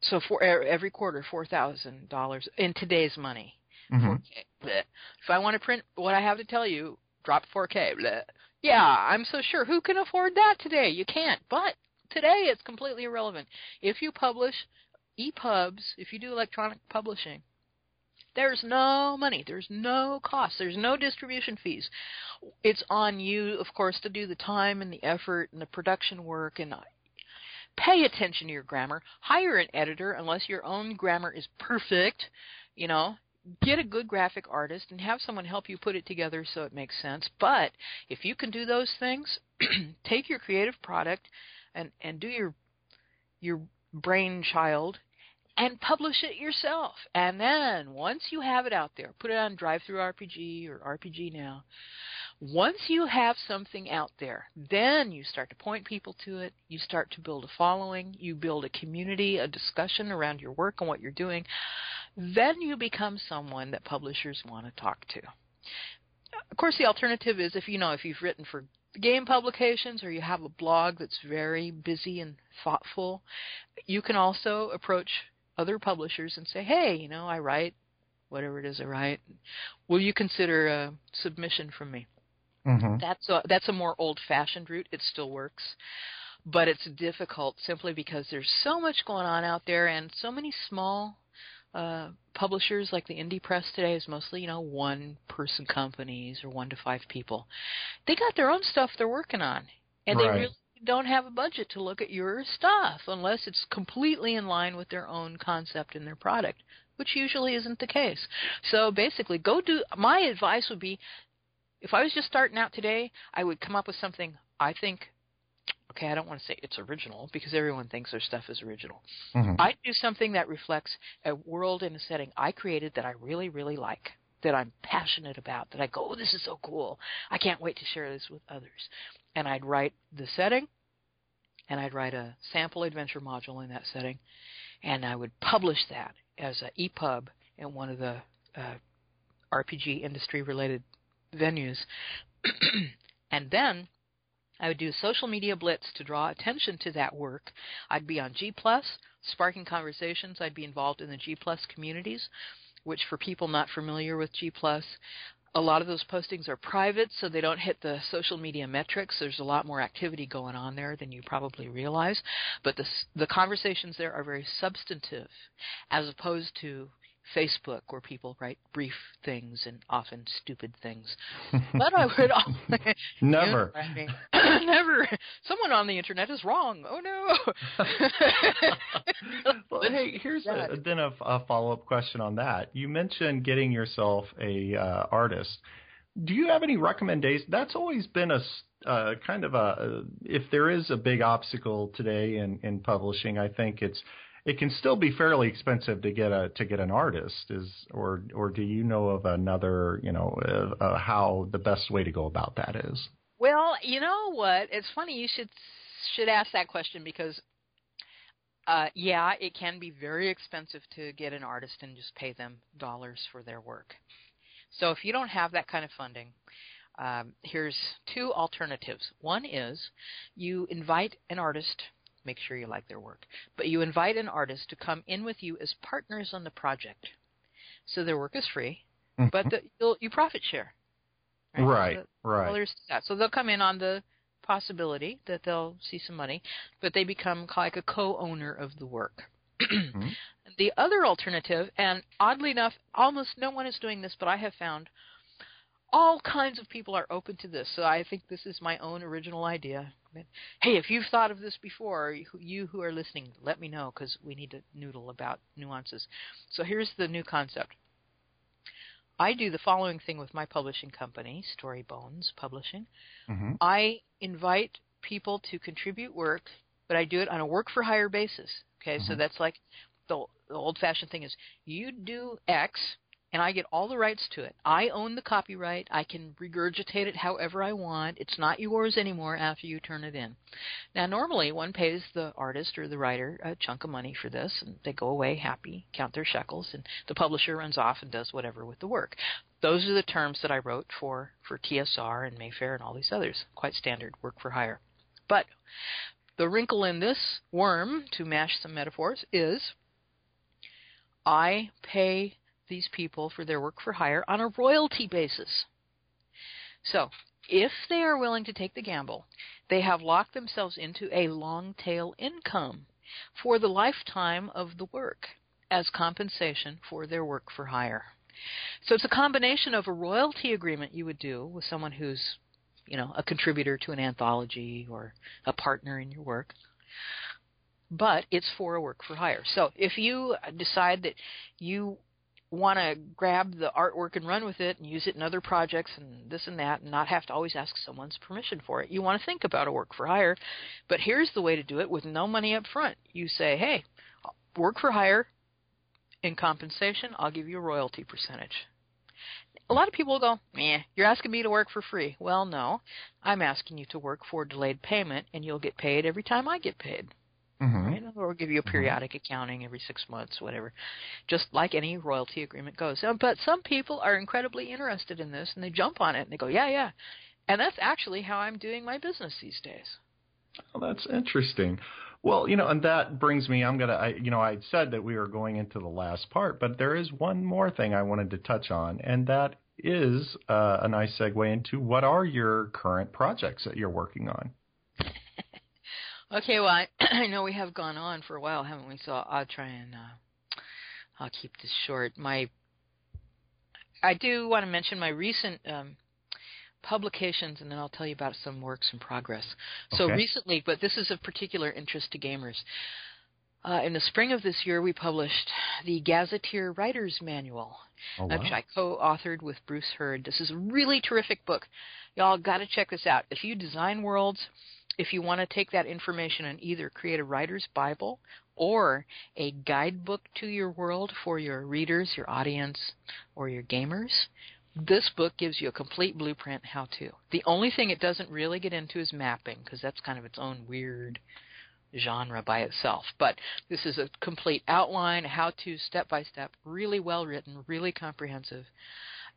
so for every quarter, four thousand dollars in today's money. Mm-hmm. If I want to print what I have to tell you, drop 4K. Bleh. Yeah, I'm so sure. Who can afford that today? You can't. But today it's completely irrelevant. If you publish EPUBs, if you do electronic publishing, there's no money. There's no cost. There's no distribution fees. It's on you, of course, to do the time and the effort and the production work and pay attention to your grammar. Hire an editor unless your own grammar is perfect. You know, get a good graphic artist and have someone help you put it together so it makes sense. But if you can do those things, take your creative product and and do your your brainchild and publish it yourself. And then once you have it out there, put it on DriveThruRPG or RPG Now. Once you have something out there, then you start to point people to it. You start to build a following. You build a community, a discussion around your work and what you're doing. Then you become someone that publishers want to talk to. Of course, the alternative is if you know if you've written for game publications or you have a blog that's very busy and thoughtful, you can also approach other publishers and say, "Hey, you know, I write whatever it is I write. Will you consider a submission from me?" Mm-hmm. That's a, that's a more old-fashioned route. It still works, but it's difficult simply because there's so much going on out there and so many small uh, publishers like the indie press today is mostly you know one person companies or one to five people they got their own stuff they're working on and Right. they really don't have a budget to look at your stuff unless it's completely in line with their own concept and their product which usually isn't the case. So basically go do my advice would be if i was just starting out today i would come up with something i think okay i don't want to say it's original because everyone thinks their stuff is original. Mhm. I do something that reflects a world and a setting I created that I really, really like, that I'm passionate about, that I go, oh, this is so cool. I can't wait to share this with others. And I'd write the setting, and I'd write a sample adventure module in that setting, and I would publish that as an EPUB in one of the uh, RPG industry related venues. and then I would do a social media blitz to draw attention to that work. I'd be on G sparking conversations. I'd be involved in the G communities, which for people not familiar with G a lot of those postings are private, so they don't hit the social media metrics. There's a lot more activity going on there than you probably realize, but the the conversations there are very substantive, as opposed to Facebook, where people write brief things and often stupid things. But I would always, Never. Yeah, right. Never. Someone on the internet is wrong. Oh no. Well, hey, here's a, then a, a follow up question on that. You mentioned getting yourself a uh, artist. Do you have any recommendations? That's always been a uh, kind of a if there is a big obstacle today in, in publishing, I think it's it can still be fairly expensive to get a to get an artist. Is or or do you know of another you know uh, uh, how the best way to go about that is? well, you know what? It's funny you should should ask that question because uh yeah, it can be very expensive to get an artist and just pay them dollars for their work. So if you don't have that kind of funding, um, here's two alternatives. One is you invite an artist, make sure you like their work, but you invite an artist to come in with you as partners on the project. So their work is free, mm-hmm. but the, you'll, you profit share. Right, So- right. Well, there's that. So they'll come in on the possibility that they'll see some money, but they become like a co-owner of the work. Mm-hmm. The other alternative, and oddly enough, almost no one is doing this, but I have found all kinds of people are open to this. So I think this is my own original idea. Hey, if you've thought of this before, you- who are listening, let me know because we need to noodle about nuances. So here's the new concept. I do the following thing with my publishing company, Story Bones Publishing. Mm-hmm. I invite people to contribute work, but I do it on a work for hire basis. Okay, so Mhm. that's like they'll the old-fashioned thing is you do X, and I get all the rights to it. I own the copyright. I can regurgitate it however I want. It's not yours anymore after you turn it in. Now, normally one pays the artist or the writer a chunk of money for this, and they go away happy, count their shekels, and the publisher runs off and does whatever with the work. Those are the terms that I wrote for for TSR and Mayfair and all these others. Quite standard work for hire. But the wrinkle in this worm, to mash some metaphors, is I pay these people for their work for hire on a royalty basis. So, if they are willing to take the gamble, they have locked themselves into a long tail income for the lifetime of the work as compensation for their work for hire. So it's a combination of a royalty agreement you would do with someone who's, you know, a contributor to an anthology or a partner in your work. But it's for a work for hire. So if you decide that you want to grab the artwork and run with it and use it in other projects and this and that and not have to always ask someone's permission for it. You want to think about a work for hire, but here's the way to do it with no money up front. You say, "Hey, work for hire in compensation, I'll give you a royalty percentage." A lot of people will go, "Meh, you're asking me to work for free." Well, no. I'm asking you to work for delayed payment and you'll get paid every time I get paid. Mm-hmm. Right? Or give you a periodic accounting every six months, whatever. Just like any royalty agreement goes. But some people are incredibly interested in this and they jump on it and they go, yeah, yeah. And that's actually how I'm doing my business these days. Well, that's interesting. Well, you know, and that brings me. I'm gonna. I, you know, I said that we were going into the last part, but there is one more thing I wanted to touch on, and that is uh, a nice segue into what are your current projects that you're working on. Okay, well, I, I know we have gone on for a while, haven't we? So I'll try and uh, I'll keep this short. My I do want to mention my recent um, publications, and then I'll tell you about some works in progress. So Okay. recently, but this is of particular interest to gamers. Uh, in the spring of this year, we published the Gazetteer Writer's Manual, Oh, which. I co-authored with Bruce Heard. This is a really terrific book. Y'all got to check this out. If you design worlds, if you want to take that information and either create a writer's Bible or a guidebook to your world for your readers, your audience, or your gamers, this book gives you a complete blueprint how to. The only thing it doesn't really get into is mapping because that's kind of its own weird genre by itself. But this is a complete outline, how to step by step, really well written, really comprehensive.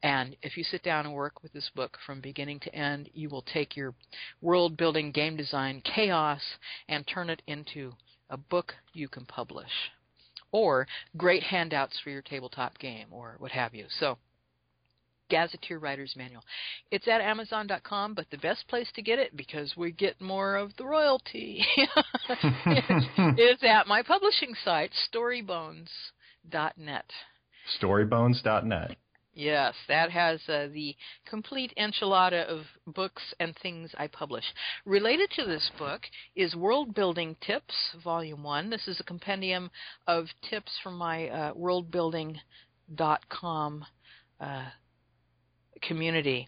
And if you sit down and work with this book from beginning to end, you will take your world building game design chaos and turn it into a book you can publish. Or great handouts for your tabletop game or what have you. So Gazetteer Writer's Manual. It's at Amazon.com, but the best place to get it, because we get more of the royalty, is at my publishing site, storybones.net. Storybones.net. Yes, that has uh, the complete enchilada of books and things I publish. Related to this book is World Building Tips, Volume 1. This is a compendium of tips from my uh, worldbuilding.com uh, community.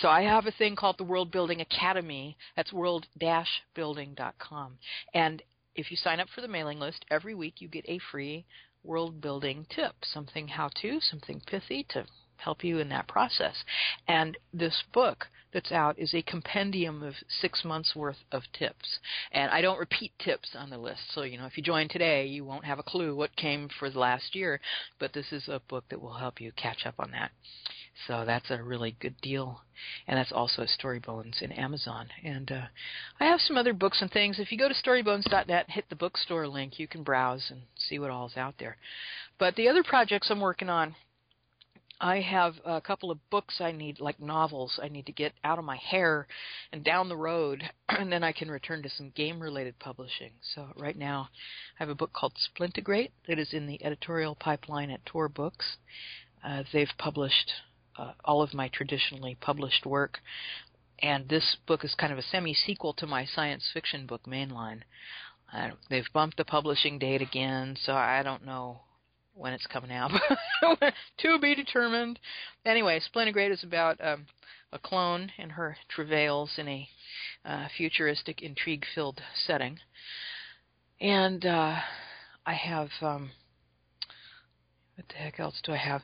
So I have a thing called the World Building Academy. That's world-building.com. And if you sign up for the mailing list, every week you get a free world building tip, something how to, something pithy to help you in that process. And this book that's out is a compendium of six months worth of tips. And I don't repeat tips on the list. So, you know, if you join today, you won't have a clue what came for the last year. But this is a book that will help you catch up on that. So that's a really good deal. And that's also Storybones in Amazon. And uh, I have some other books and things. If you go to storybones.net and hit the bookstore link, you can browse and see what all is out there. But the other projects I'm working on, I have a couple of books I need, like novels, I need to get out of my hair and down the road, and then I can return to some game related publishing. So right now, I have a book called Splintegrate that is in the editorial pipeline at Tor Books. Uh, they've published uh, all of my traditionally published work, and this book is kind of a semi sequel to my science fiction book Mainline. Uh, they've bumped the publishing date again, so I don't know when it's coming out. to be determined. Anyway, Splintegrate is about um, a clone and her travails in a uh, futuristic, intrigue-filled setting. And uh, I have um, what the heck else do I have?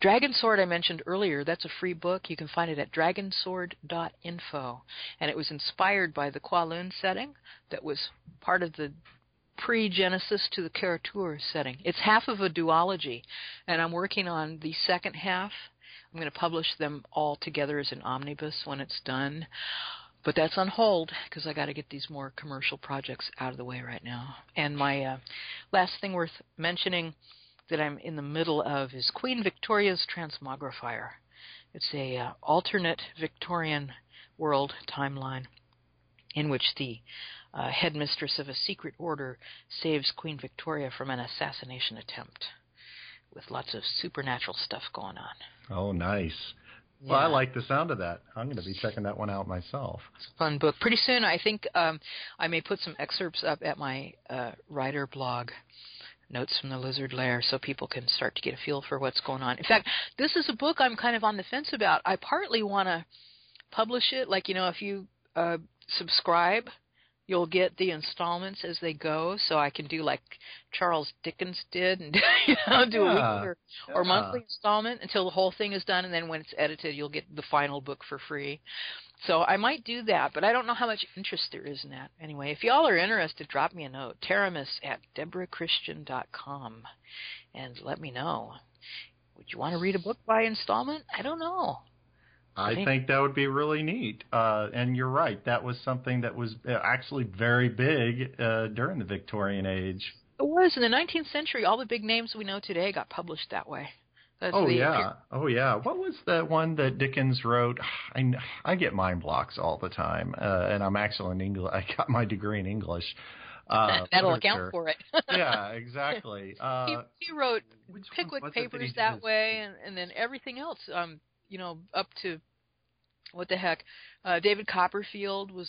Dragon Sword I mentioned earlier, that's a free book. You can find it at dragonsword.info. And it was inspired by the Kowloon setting that was part of the pre-Genesis to the Kara-Tur setting. It's half of a duology, and I'm working on the second half. I'm going to publish them all together as an omnibus when it's done. But that's on hold because I got to get these more commercial projects out of the way right now. And my uh, last thing worth mentioning that I'm in the middle of is Queen Victoria's Transmogrifier. It's a uh, alternate Victorian world timeline in which the uh, headmistress of a secret order saves Queen Victoria from an assassination attempt, with lots of supernatural stuff going on. Oh, nice. Yeah. Well, I like the sound of that. I'm going to be checking that one out myself. It's a fun book. Pretty soon, I think um, I may put some excerpts up at my uh, writer blog Notes from the Lizard Lair so people can start to get a feel for what's going on. In fact, this is a book I'm kind of on the fence about. I partly want to publish it, like, you know, if you uh, subscribe, you'll get the installments as they go, so I can do like Charles Dickens did and you know, do yeah. a weekly or, or yeah. monthly installment until the whole thing is done, and then when it's edited, you'll get the final book for free. So I might do that, but I don't know how much interest there is in that. Anyway, if y'all are interested, drop me a note. Teramis at deborahchristian.com and let me know. Would you want to read a book by installment? I don't know. I think that would be really neat. Uh, and you're right. That was something that was uh, actually very big uh, during the Victorian age. It was. In the 19th century, all the big names we know today got published that way. That's oh yeah, oh yeah. What was that one that Dickens wrote? I I get mind blocks all the time, uh, and I'm actually in English. I got my degree in English. Uh, That'll account for it. yeah, exactly. Uh, he, he wrote Pickwick Papers that, that way, and, and then everything else. Um, you know, up to what the heck. Uh, David Copperfield was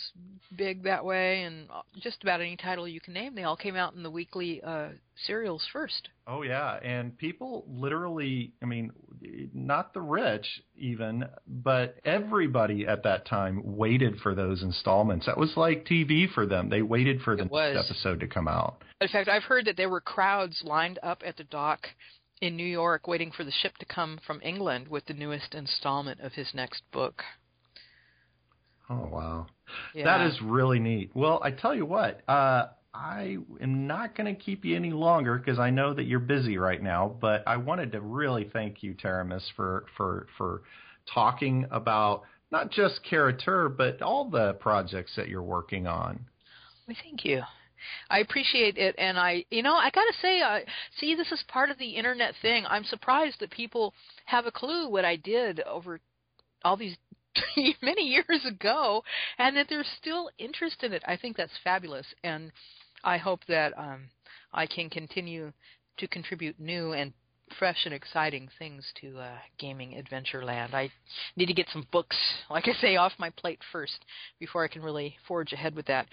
big that way, and just about any title you can name, they all came out in the weekly uh, serials first. Oh yeah, and people literally, I mean, not the rich even, but everybody at that time waited for those installments. That was like TV for them. They waited for the next episode to come out. In fact, I've heard that there were crowds lined up at the dock in New York waiting for the ship to come from England with the newest installment of his next book. Oh wow, yeah. that is really neat. Well, I tell you what, uh, I am not going to keep you any longer because I know that you're busy right now. But I wanted to really thank you, Teramis, for for for talking about not just Kara-Tur, but all the projects that you're working on. Well, thank you. I appreciate it, and I, you know, I gotta say, uh, see, this is part of the internet thing. I'm surprised that people have a clue what I did over all these many years ago, and that there's still interest in it. I think that's fabulous, and I hope that um, I can continue to contribute new and fresh and exciting things to uh, gaming adventure land. I need to get some books, like I say, off my plate first before I can really forge ahead with that.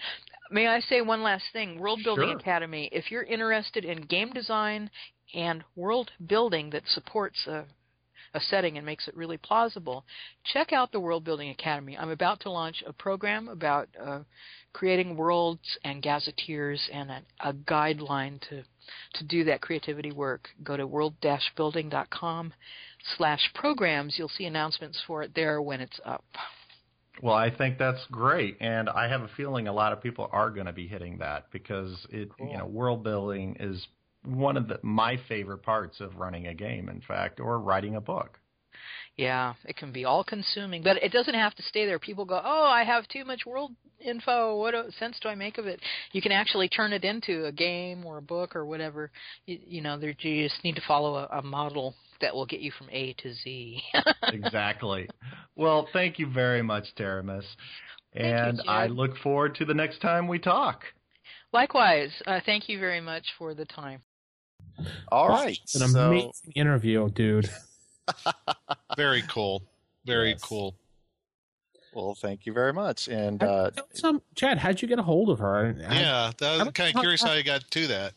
May I say one last thing? World Building sure. Academy. If you're interested in game design and world building that supports a a setting and makes it really plausible, check out the World Building Academy. I'm about to launch a program about uh, creating worlds and gazetteers and a, a, guideline to to do that creativity work. Go to world-building.com slash programs. You'll see announcements for it there when it's up. Well, I think that's great, and I have a feeling a lot of people are going to be hitting that because it, cool. you know, world building is one of the, my favorite parts of running a game, in fact, or writing a book. Yeah, it can be all consuming, but it doesn't have to stay there. People go, "Oh, I have too much world info. What sense do I make of it?" You can actually turn it into a game or a book or whatever. You, you know, there, you just need to follow a, a model that will get you from A to Z. exactly. Well, thank you very much, Teramis. And you, I look forward to the next time we talk. Likewise. Uh, thank you very much for the time. All right. An so... amazing interview, dude. Very cool. Very yes. cool. Well, thank you very much. And uh, some Chad, how'd you get a hold of her? Yeah, that was kind of curious how you got to that.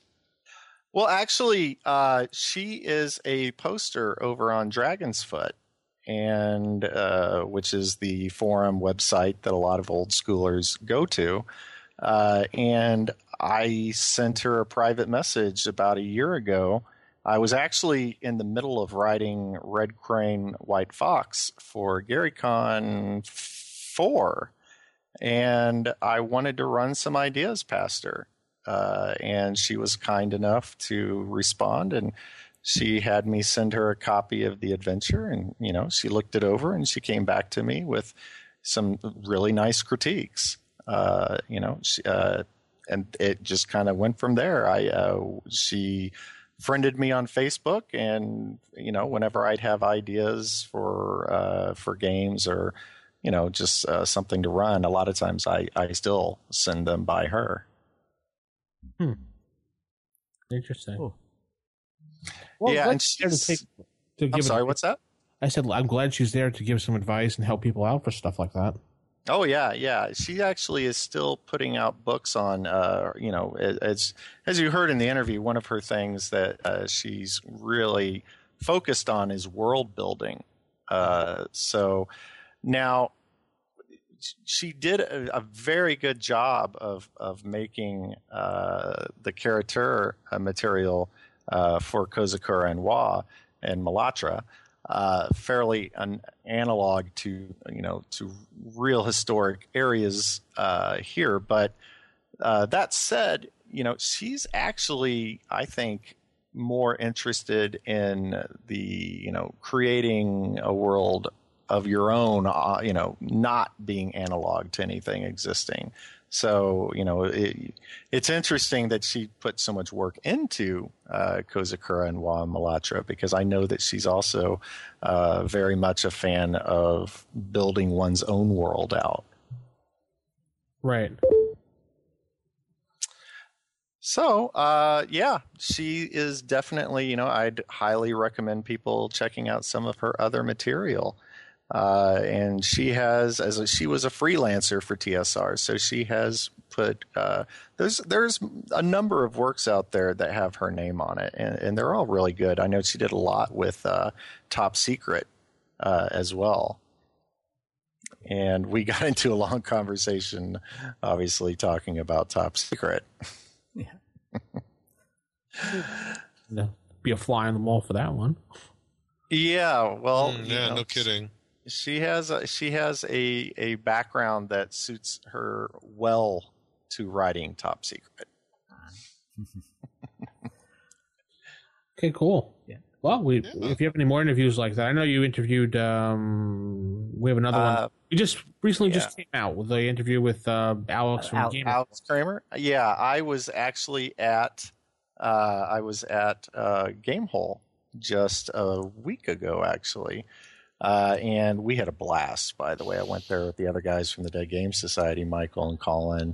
Well, actually, uh, she is a poster over on Dragonsfoot, and uh, which is the forum website that a lot of old schoolers go to. Uh, and I sent her a private message about a year ago I was actually in the middle of writing Red Crane White Fox for GaryCon 4, and I wanted to run some ideas past her. Uh, and she was kind enough to respond, and she had me send her a copy of the adventure, and you know she looked it over, and she came back to me with some really nice critiques. Uh, you know, she, uh, and it just kind of went from there. I uh, she friended me on Facebook, and you know, whenever I'd have ideas for uh, for games or you know just uh, something to run, a lot of times I I still send them by her. Hmm. Interesting. yeah, and she's to she's. take- to I'm sorry, advice. what's that? I said I'm glad she's there to give some advice and help people out for stuff like that. Oh yeah, yeah. She actually is still putting out books on, uh, you know, as as you heard in the interview, one of her things that uh, she's really focused on is world building. Uh, so now she did a, a very good job of of making uh, the character uh, material uh, for Kozakura and Wa and Malatra uh, fairly an analog to you know to real historic areas uh, here. But uh, that said, you know she's actually I think more interested in the you know creating a world of your own, uh, you know, not being analog to anything existing. So, you know, it, it's interesting that she put so much work into uh, Kozakura and Wa Malatra because I know that she's also uh, very much a fan of building one's own world out. Right. So, uh, yeah, she is definitely, you know, I'd highly recommend people checking out some of her other material. Uh, and she has, as a, she was a freelancer for TSR, so she has put uh, there's there's a number of works out there that have her name on it, and, and they're all really good. I know she did a lot with uh, Top Secret uh, as well, and we got into a long conversation, obviously talking about Top Secret. Yeah. be a fly on the wall for that one. Yeah, well, Mm, you yeah, know, no kidding. She has a, she has a a background that suits her well to writing Top Secret. Okay, cool. Yeah. Well, we if you have any more interviews like that, I know you interviewed. um We have another Uh, one. You just recently just came out with the interview with uh, Alex from Game. Alex Kammer. Yeah, I was actually at uh, I was at uh, Gamehole just a week ago, actually, uh, and we had a blast. By the way, I went there with the other guys from the Dead Game Society, Michael and Colin,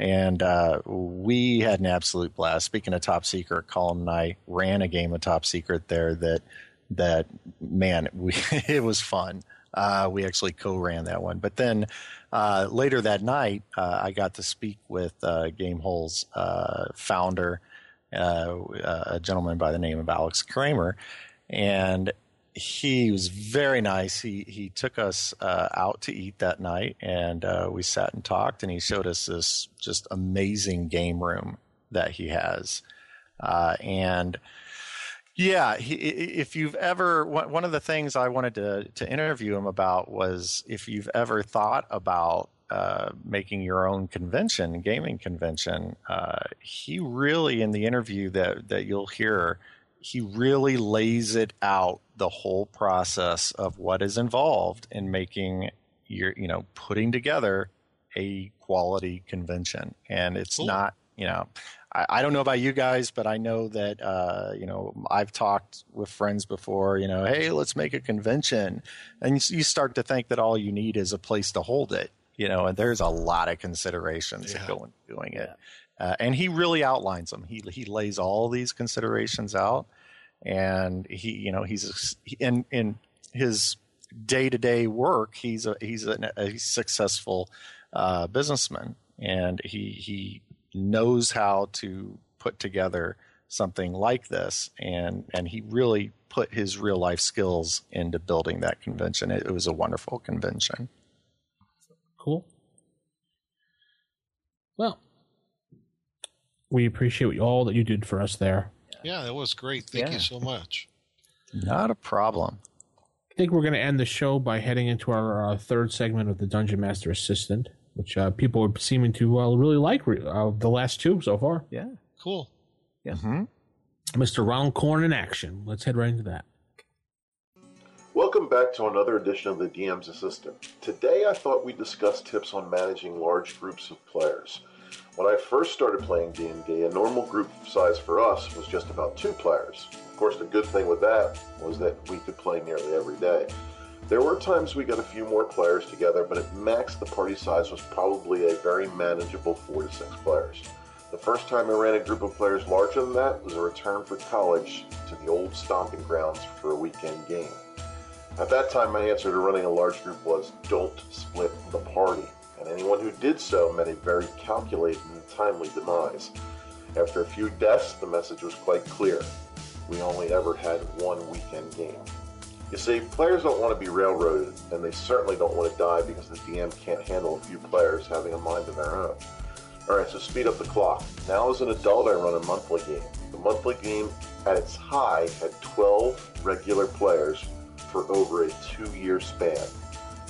and uh, we had an absolute blast. Speaking of Top Secret, Colin and I ran a game of Top Secret there that that man, we it was fun. Uh, we actually co-ran that one, but then uh, later that night, uh, I got to speak with uh, Gamehole's uh, founder, a gentleman by the name of Alex Kammer, and he was very nice. He he took us uh, out to eat that night, and uh, we sat and talked. And he showed us this just amazing game room that he has, uh, and yeah, he, if you've ever one of the things I wanted to to interview him about was if you've ever thought about uh, making your own convention, gaming convention. Uh, he really, in the interview that that you'll hear, he really lays it out the whole process of what is involved in making your, you know, putting together a quality convention, and it's not, you know. I, I don't know about you guys, but I know that uh, you know I've talked with friends before. You know, hey, let's make a convention, and you, you start to think that all you need is a place to hold it. You know, and there's a lot of considerations that go into doing it. Uh, and he really outlines them. He he lays all these considerations out, and he you know he's in in his day to day work. He's a he's a, a successful uh, businessman, and he he knows how to put together something like this, and and he really put his real life skills into building that convention. It, it was a wonderful convention. Cool. Well, we appreciate all that you did for us there. Yeah, that was great. Thank Yeah. you so much. Not a problem. I think we're going to end the show by heading into our uh, third segment of the Dungeon Master Assistant, which uh, people are seeming to uh, really like re- uh, the last two so far. Yeah. Cool. Yeah. Mr. Ronald Corn in action. Let's head right into that. Welcome back to another edition of the DM's Assistant. Today I thought we'd discuss tips on managing large groups of players. When I first started playing D&D, a normal group size for us was just about two players. Of course, the good thing with that was that we could play nearly every day. There were times we got a few more players together, but at max the party size was probably a very manageable four to six players. The first time I ran a group of players larger than that was a return for college to the old stomping grounds for a weekend game. At that time, my answer to running a large group was don't split the party, and anyone who did so met a very calculated and timely demise. After a few deaths, the message was quite clear. We only ever had one weekend game. You see, players don't want to be railroaded, and they certainly don't want to die because the DM can't handle a few players having a mind of their own. Alright, so speed up the clock. Now, as an adult, I run a monthly game. The monthly game, at its high, had 12 regular players for over a two year span.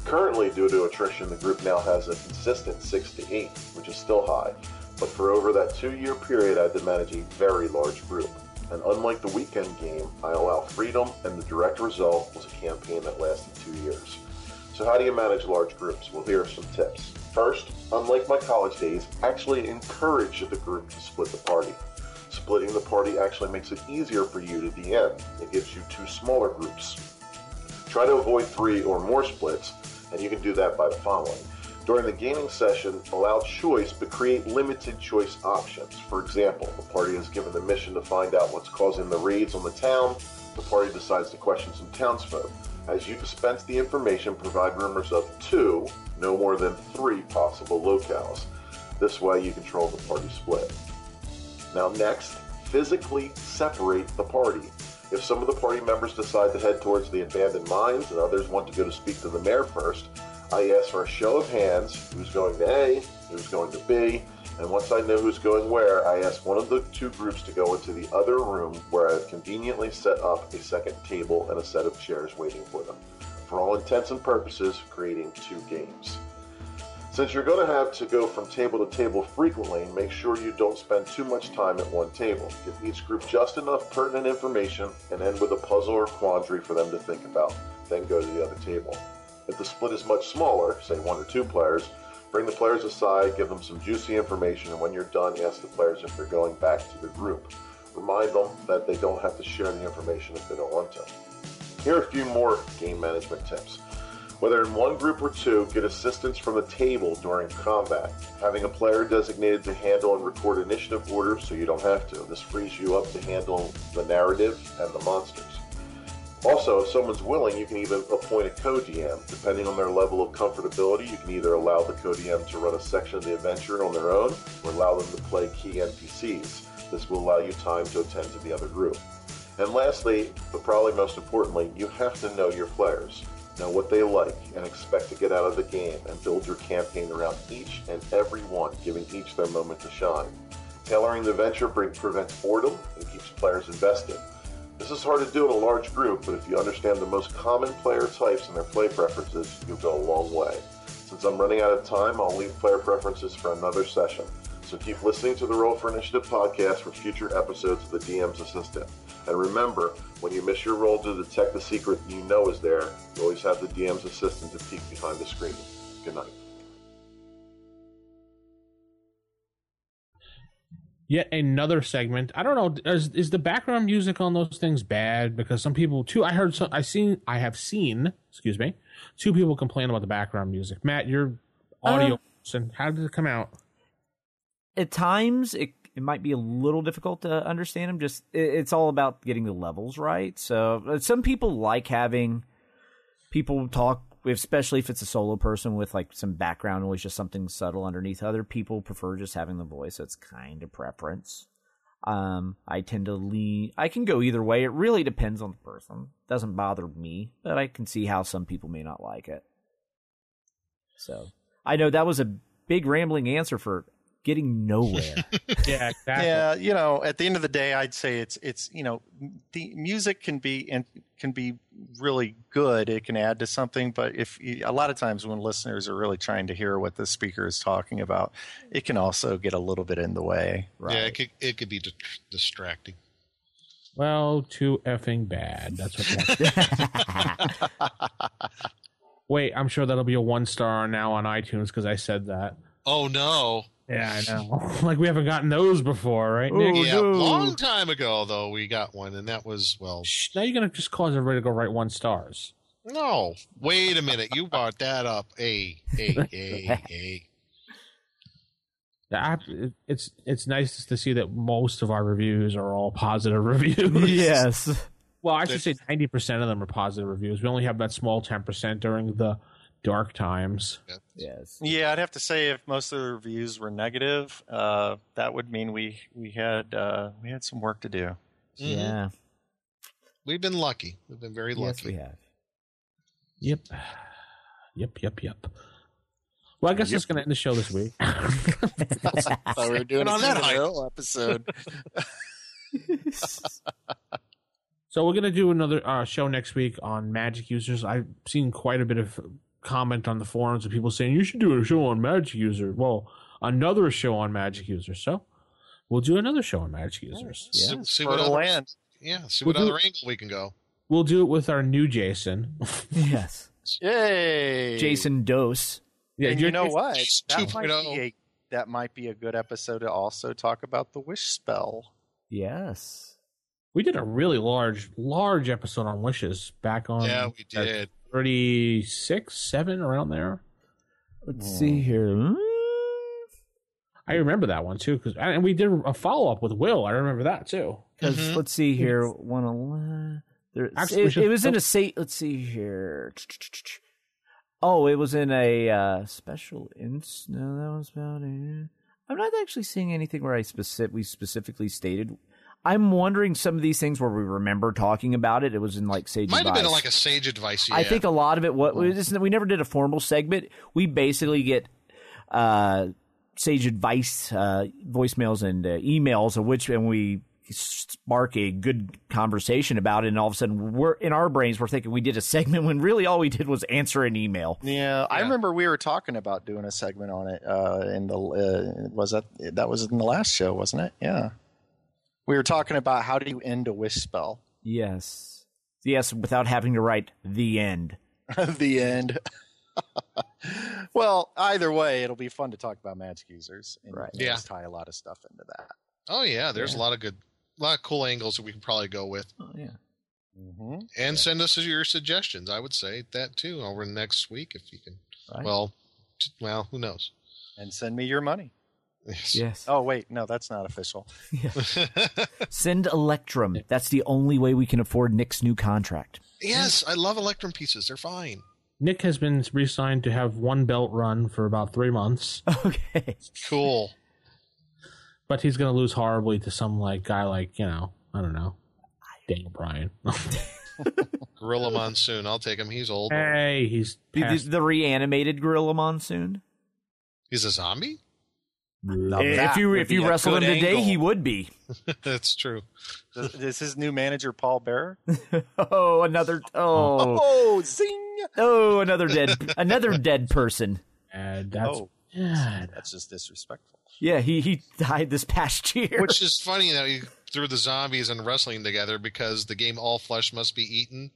Currently, due to attrition, the group now has a consistent 6 to 8, which is still high. But for over that two year period, I had to manage a very large group. And unlike the weekend game, I allow freedom, and the direct result was a campaign that lasted two years. So, how do you manage large groups? Well, here are some tips. First, unlike my college days, actually encourage the group to split the party. Splitting the party actually makes it easier for you to DM. It gives you two smaller groups. Try to avoid three or more splits, and you can do that by the following. During the gaming session, allow choice, but create limited choice options. For example, the party is given the mission to find out what's causing the raids on the town. The party decides to question some townsfolk. As you dispense the information, provide rumors of two, no more than three possible locales. This way, you control the party split. Now, next, physically separate the party. If some of the party members decide to head towards the abandoned mines and others want to go to speak to the mayor first, I ask for a show of hands who's going to A, who's going to B, and once I know who's going where, I ask one of the two groups to go into the other room where I've conveniently set up a second table and a set of chairs waiting for them. For all intents and purposes, creating two games. Since you're going to have to go from table to table frequently, make sure you don't spend too much time at one table. Give each group just enough pertinent information and end with a puzzle or quandary for them to think about. Then go to the other table. If the split is much smaller, say one or two players, bring the players aside, give them some juicy information, and when you're done, ask the players if they're going back to the group. Remind them that they don't have to share the information if they don't want to. Here are a few more game management tips. Whether in one group or two, get assistance from the table during combat. Having a player designated to handle and record initiative orders so you don't have to. This frees you up to handle the narrative and the monsters. Also, if someone's willing, you can even appoint a co-DM. Depending on their level of comfortability, you can either allow the co-DM to run a section of the adventure on their own, or allow them to play key NPCs. This will allow you time to attend to the other group. And lastly, but probably most importantly, you have to know your players. Know what they like and expect to get out of the game and build your campaign around each and every one, giving each their moment to shine. Tailoring the venture prevents boredom and keeps players invested. This is hard to do in a large group, but if you understand the most common player types and their play preferences, you'll go a long way. Since I'm running out of time, I'll leave player preferences for another session. So keep listening to the Roll for Initiative podcast for future episodes of the DM's Assistant. And remember, when you miss your roll to detect the secret you know is there, you always have the DM's Assistant to peek behind the screen. Good night. Yet another segment. I don't know. Is, is the background music on those things bad? Because some people too. I heard some. I seen. I have seen. Excuse me. Two people complain about the background music. Matt, your audio. Uh, person, how did it come out? At times, it it might be a little difficult to understand them. Just it, it's all about getting the levels right. So uh, some people like having people talk, especially if it's a solo person with like some background noise, just something subtle underneath. Other people prefer just having the voice. So it's kind of preference. Um, I tend to lean. I can go either way. It really depends on the person. Doesn't bother me, but I can see how some people may not like it. So I know that was a big rambling answer for getting nowhere. yeah, exactly. Yeah, you know, at the end of the day, I'd say it's it's you know, the music can be and can be really good. It can add to something, but if you, a lot of times when listeners are really trying to hear what the speaker is talking about, it can also get a little bit in the way. Right? Yeah, it could it could be di- distracting. Well, too effing bad. That's what. Wait, I'm sure that'll be a one star now on iTunes because I said that. Oh no! Yeah, I know. like we haven't gotten those before, right, Nick? Oh, yeah, long time ago though we got one, and that was well. Now you're gonna just cause everybody to go write one stars. No, wait a minute. You brought that up. Hey, hey, hey, hey. The app, it's it's nice to see that most of our reviews are all positive reviews. yes. Well, I should say ninety percent of them are positive reviews. We only have that small ten percent during the dark times. Yes. Yeah, I'd have to say if most of the reviews were negative, uh, that would mean we we had uh, we had some work to do. Mhm. Yeah. We've been lucky. We've been very lucky. Yes, we have. Yep. Yep. Yep. Yep. Well, I guess that's going to end the show this week. Thought we were doing on a that King of the hype. Hill episode. So we're going to do another uh, show next week on Magic users. I've seen quite a bit of comment on the forums of people saying you should do a show on Magic user. Well, another show on Magic users. So we'll do another show on Magic users. See, see what fertile other, land. Yeah, see We'll what do- other angle we can go. We'll do it with our new Jason. Yes. Yay, Jason Dose. Yeah, and you're know Jason- what? She's That might, 2.0. be oh. a, that might be a good episode to also talk about the wish spell. Yes. We did a really large, large episode on wishes back on. Yeah, we did. Thirty-six, seven, around there. Let's see here. Hmm? I remember that one too, because and we did a follow up with Will. I remember that too. Because Mhm. let's see here, one eleven. There, Actually, it, should- it was in a state. Let's see here. Oh, it was in a uh, special ins. No, that was about it. I'm not actually seeing anything where I specific we specifically stated. I'm wondering some of these things where we remember talking about it. It was in like Sage Might have been Advice. like a sage advice. Yeah. I think a lot of it. What we we never did a formal segment. We basically get uh, sage advice, uh, voicemails, and uh, emails, of which and we spark a good conversation about it. And all of a sudden, we're in our brains, we're thinking we did a segment when really all we did was answer an email. Yeah, I remember we were talking about doing a segment on it. Uh, in the uh, was that that was in the last show, wasn't it? Yeah, we were talking about how do you end a wish spell. Yes, yes, without having to write the end. the end. well, either way, it'll be fun to talk about magic users and Right. Yeah. always tie a lot of stuff into that. Oh yeah, there's Yeah. a lot of good, a lot of cool angles that we can probably go with. Oh yeah. Mm-hmm. And send us your suggestions. I would say that too over next week if you can. Right. Well, t- well, who knows? And send me your money. Yes. Yes. Oh wait, no, that's not official. Send Electrum. That's the only way we can afford Nick's new contract. yes, I love Electrum pieces. They're fine. Nick has been re-signed to have one belt run for about three months, Okay. Cool. but he's going to lose horribly to some like guy like you know I don't know Daniel Bryan. Gorilla Monsoon. I'll take him. He's old. hey, he's The, the, past the reanimated Gorilla Monsoon. He's a zombie. Now if that you would if you a wrestle him today, angle. he would be. That's true. Is is his new manager Paul Bearer? Oh, another oh Oh, zing! oh another dead another dead person. bad. That's Oh, bad. that's just disrespectful. Yeah, he he died this past year. Which is funny that he threw the zombies and wrestling together because the game All Flesh Must Be Eaten.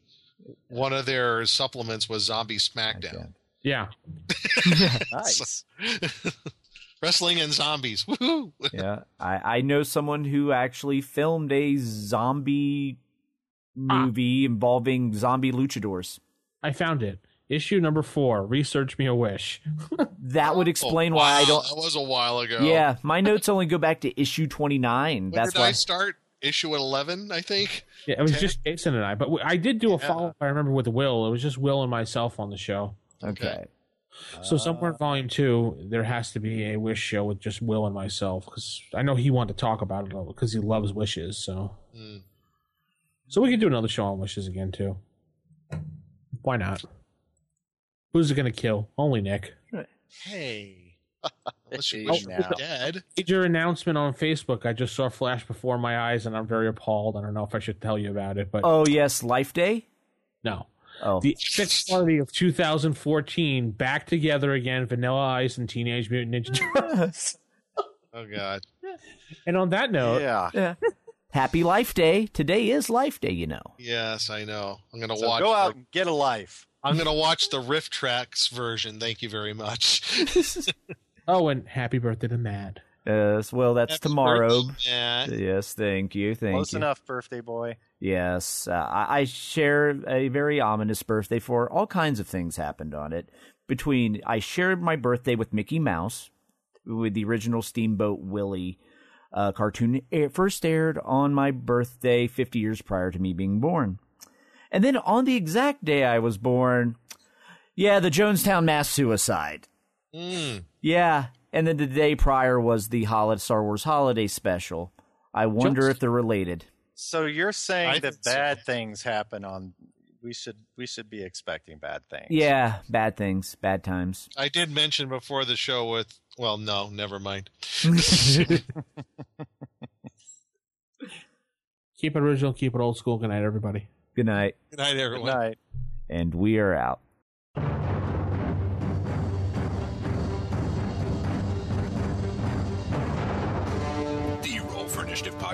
One of their supplements was Zombie Smackdown. Yeah, Nice. Wrestling and zombies. Woohoo! yeah, I I know someone who actually filmed a zombie ah. movie involving zombie luchadors. I found it. Issue number four. Research me a wish. That would oh, explain Oh, why I don't. That was a while ago. Yeah, my notes only go back to issue twenty nine. When That's did why. I start? Issue at 11, I think. Yeah, it was Ten? just Jason and I, but we- I did do a follow up. I remember with Will. It was just Will and myself on the show. Okay. So somewhere in volume two, there has to be a wish show with just Will and myself because I know he wanted to talk about it because he loves wishes. So, Hmm. so we could do another show on wishes again too. Why not? Who's it gonna kill? Only Nick. Hey. Unless you Oh, wish now. you were dead. Major announcement on Facebook. I just saw flash before my eyes, and I'm very appalled. I don't know if I should tell you about it, but Oh yes, Life Day. no. Oh, The epic party of 2014, back together again, Vanilla Ice and Teenage Mutant Ninja Turtles. Oh God. and on that note, Yeah. yeah. Happy Life Day. Today is Life Day. You know. Yes, I know. I'm gonna So watch. go out the- and get a life. I'm gonna watch the RiffTrax version. Thank you very much. oh, and happy birthday to Mad. Yes. Well, that's Happy tomorrow. birthday, Yes. Thank you. Thank Close you. enough, birthday boy. Yes, uh, I share a very ominous birthday for all kinds of things happened on it. Between I shared my birthday with Mickey Mouse, with the original Steamboat Willie uh, cartoon it first aired on my birthday 50 years prior to me being born, and then on the exact day I was born, yeah, the Jonestown mass suicide. Mm. Yeah, and then the day prior was the Star Wars holiday special. I wonder if they're related. So you're saying I that think so. bad things happen on we should we should be expecting bad things. Yeah, bad things, bad times. I did mention before the show with. Well, no, never mind. Keep it original, keep it old school. Good night, everybody. Good night. Good night, everyone. Good night. And we are out.